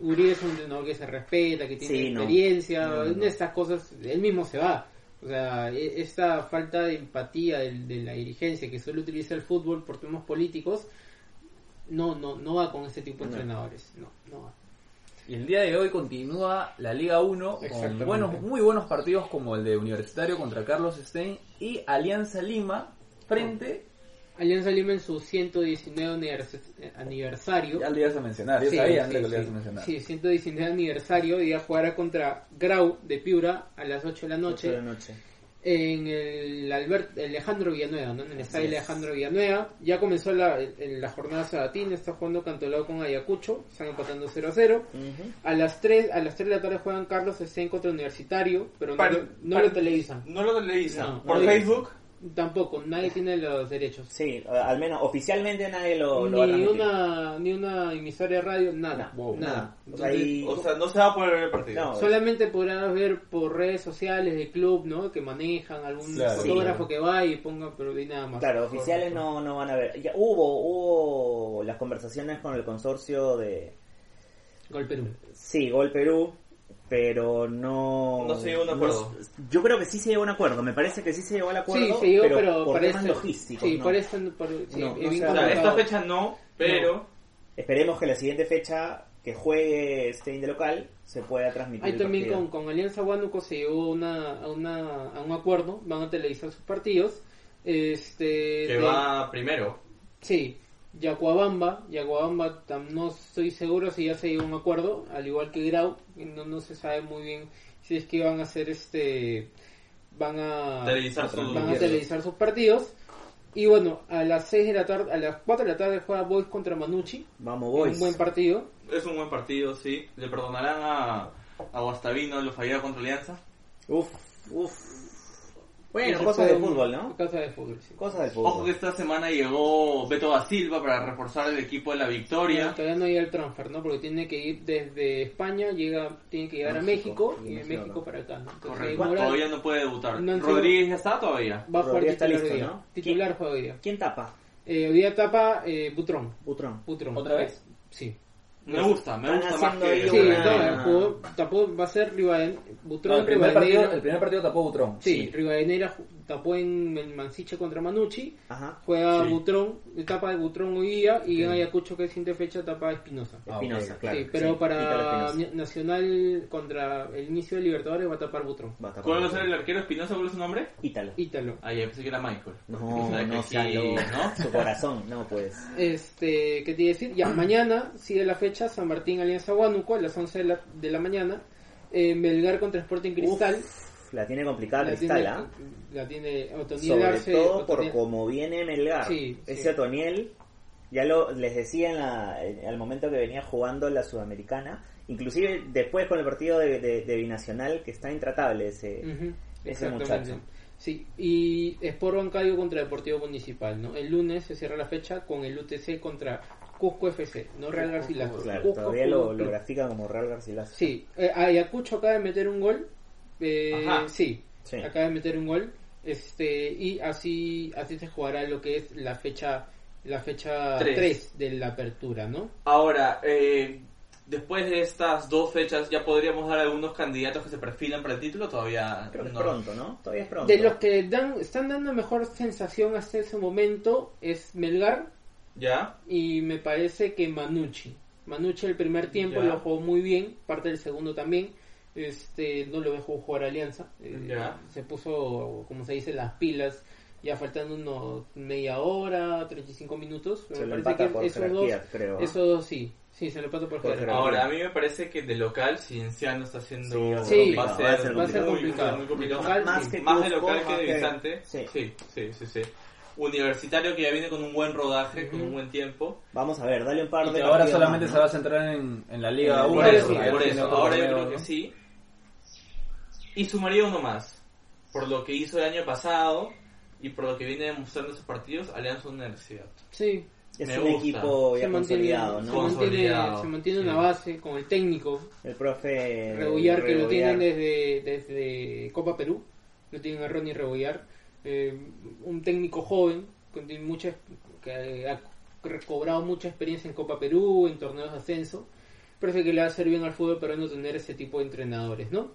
Uribe es un entrenador que se respeta, que tiene Sí, no. experiencia, No, no, en no. estas cosas, él mismo se va. O sea, e- esta falta de empatía del- de, la dirigencia que solo utiliza el fútbol por temas políticos, no, no, no va con este tipo de No. entrenadores. No, no va. Y el día de hoy continúa la Liga 1 con buenos, muy buenos partidos como el de Universitario contra Carlos Stein y Alianza Lima frente, Alianza Lima en su 119 univers- eh, aniversario. ya lo ibas a mencionar, yo Sí, sabía sí, antes que lo sí. ibas a mencionar. Sí, 119 aniversario y ya jugará contra Grau de Piura a las 8 de la Ocho noche de la noche. En el Albert, Alejandro Villanueva, ¿no? En el estadio es. Alejandro Villanueva. Ya comenzó la, en la jornada sabatina, está jugando Cantolao con Ayacucho, están empatando 0 a 0. Ujú. A las 3, a las 3 de la tarde juegan Carlos Stein contra Universitario, pero no, Para- lo, no para- lo televisan. No lo televisan. No, Por Facebook. Tampoco, nadie tiene los derechos. Sí, al menos oficialmente nadie lo, lo va a Ni una, ni una emisoria de radio, nada. Wow, nada. nada. O sea, Entonces, ahí- O sea, no se va a poder ver el partido. No, Solamente podrás ver por redes sociales del club, ¿no? Que manejan algún Claro. fotógrafo Sí. que va y ponga, pero de nada más. Claro, oficiales no, no van a ver. Ya hubo, hubo las conversaciones con el consorcio de, Gol Perú. sí, Gol Perú, pero no... No se llegó a un acuerdo. no- yo creo que sí se llegó a un acuerdo, me parece que sí se llegó al acuerdo, Sí, se dio, pero, pero, por parece. temas logísticos. Sí, ¿no? por eso. por- sí, No, no bien se O sea, Claro. esta fecha no, pero Esperemos que la siguiente fecha que juegue Stein de local se pueda transmitir. Ahí también con, con Alianza Huánuco se llegó una, a, una, a un acuerdo, van a televisar sus partidos. Este, que de- va primero. Sí, Yacuabamba, Yacuabamba tam- no estoy seguro si ya se llegó a un acuerdo, al igual que Grau, no, no se sabe muy bien si es que van a hacer este, van a Televisar sus- van a televisar sus partidos. Y bueno, a las 6 de la tarde, a las 4 de la tarde juega Boys contra Manucci, Vamos, un boys. buen partido. Es un buen partido, sí. Le perdonarán a, a Guastavino lo fallado contra Alianza. Uf, uf. Bueno, cosas de fútbol, ¿no? Cosas de fútbol, sí. Cosas Ojo fútbol. que esta semana llegó Beto da Silva para reforzar el equipo de la Victoria. Todavía no llega el transfer, ¿no? Porque tiene que ir desde España, llega, tiene que llegar México, a México y de México para acá, ¿no? Entonces, Correcto. Moral Todavía no puede debutar. No Rodríguez ya está todavía. va a jugar Rodríguez está titular listo, hoy día. ¿no? Titular juega hoy día. ¿Quién tapa? Eh, hoy día tapa eh, Butrón. Butrón. Butrón. ¿Otra vez? Sí. Me gusta, me gusta más que... Sí, una- no, jugó- tapó, va a ser Rivaden, Butrón, No, el, primer partido, Rivadeneira- el primer partido tapó Butrón. Sí, Rivadeneira ju- tapó en, Mansiche contra Manucci. Ajá. Juega Sí. Butrón, tapa de Butrón hoy día y en Ayacucho que es siguiente fecha tapa a Espinosa. Ah, Espinosa, claro. sí, pero sí, para Nacional contra el inicio de Libertadores va a tapar Butrón. Va a tapar ¿Cuál va a ser el arquero Espinosa? ¿Cuál es su nombre? Ítalo. Ítalo. Ah, ya pensé que era Michael. No, no, lo- ¿no? Su corazón, no pues. Este, ¿qué te iba a decir? Ya, mañana sigue la fecha San Martín Alianza Huánuco a las 11 de la, de la mañana. Eh, Melgar contra Sporting Cristal. Uf, la tiene complicada la, Cristal, tiene, ¿ah? la tiene Otoniel Sobre Arce. todo por Otoniel- como viene Melgar. Sí, Ese sí. Otoniel Ya lo les decía en la, en- al momento que venía jugando la Sudamericana, inclusive después con el partido de, de- de Binacional, que está intratable ese, ese muchacho. Sí, y Sport Huancayo contra Deportivo Municipal, ¿no? El lunes se cierra la fecha con el UTC contra Cusco FC, no Real Garcilaso. Claro, Cusco todavía lo, grafica como Real Garcilaso. Sí, eh, Ayacucho acaba de meter un gol. Eh, Ajá. sí, Sí. acaba de meter un gol. Este, y así, así se jugará lo que es la fecha la fecha Tres. 3 de la apertura, ¿no? Ahora, eh, después de estas dos fechas, ¿ya podríamos dar algunos candidatos que se perfilan para el título? Todavía Creo que es no. pronto, ¿no? Todavía es pronto. De los que dan, están dando mejor sensación hasta ese momento es Melgar ¿Ya? y me parece que Manucci. Manucci el primer tiempo Ya. lo jugó muy bien, parte del segundo también. Este, no lo dejó jugar Alianza. eh, Ya. Se puso, como se dice, las pilas. Ya faltando unos media hora, 35 minutos. Se me empata por esos dos, creo. esos dos sí. Sí, se lo empata por Por. Ahora, a mí me parece que de local, Cienciano está haciendo... Sí, va a va a ser, ser muy, complicado. muy, muy complicado. Local, Más sí. que Más de local que de que- visitante. Sí. Sí, sí, sí, sí. Universitario que ya viene con un buen rodaje, con Ujú. un buen tiempo. Vamos a ver, dale un par Y de que ahora solamente más, se ¿no? va a centrar en, en la Liga Por 1. Por eso, por eso. Ahora yo creo que sí. Y sumaría uno más. Por lo que hizo el año pasado y por lo que viene demostrando sus partidos, Alianza Universidad. Sí, Es Me un gusta. equipo ya se mantiene, consolidado, se ¿no? Con- mantiene, Consolidado, se mantiene sí. una base con el técnico. El profe Rebollar que lo tienen desde, desde Copa Perú, lo tienen a Ronnie Rebollar, eh, un técnico joven que tiene mucha que ha recobrado mucha experiencia en Copa Perú, en torneos de ascenso. Parece que le va a hacer bien al fútbol peruano tener ese tipo de entrenadores, ¿no?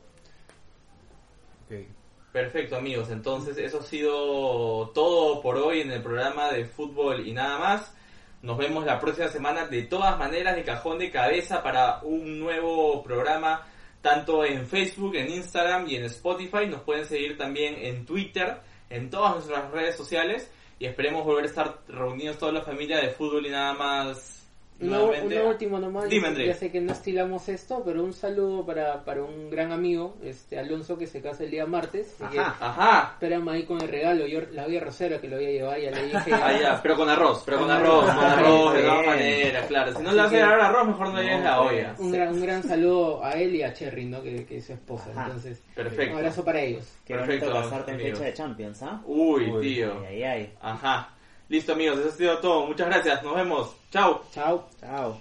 Perfecto amigos, entonces eso ha sido todo por hoy en el programa de fútbol y nada más. Nos vemos la próxima semana de todas maneras de cajón de cabeza para un nuevo programa tanto en Facebook, en Instagram y en Spotify. Nos pueden seguir también en Twitter, en todas nuestras redes sociales y esperemos volver a estar reunidos toda la familia de fútbol y nada más. Una, nuevamente. una última nomás, Dime, ya- sé que no estilamos esto, pero un saludo para, para un gran amigo, este Alonso, que se casa el día martes. Ajá. Ajá. Espérame ahí con el regalo, yo la voy a rosera que lo voy a llevar, ya le dije. Ah, ya, pero con arroz, pero con Ah, arroz, con ah, arroz, de todas maneras, claro. Si no le vas a arroz, mejor no No, lleves la olla. Un gran, un gran saludo a él y a Cherry, ¿no? Que, que es su esposa. Ajá. Entonces, Perfecto. un abrazo para ellos. Qué Perfecto, bonito casarte en fecha de Champions, ¿ah? Uy, Uy. tío. Ay, ay, ay. Ajá. Listo, amigos, eso ha sido todo. Muchas gracias. Nos vemos. Chao. Chao. Chao.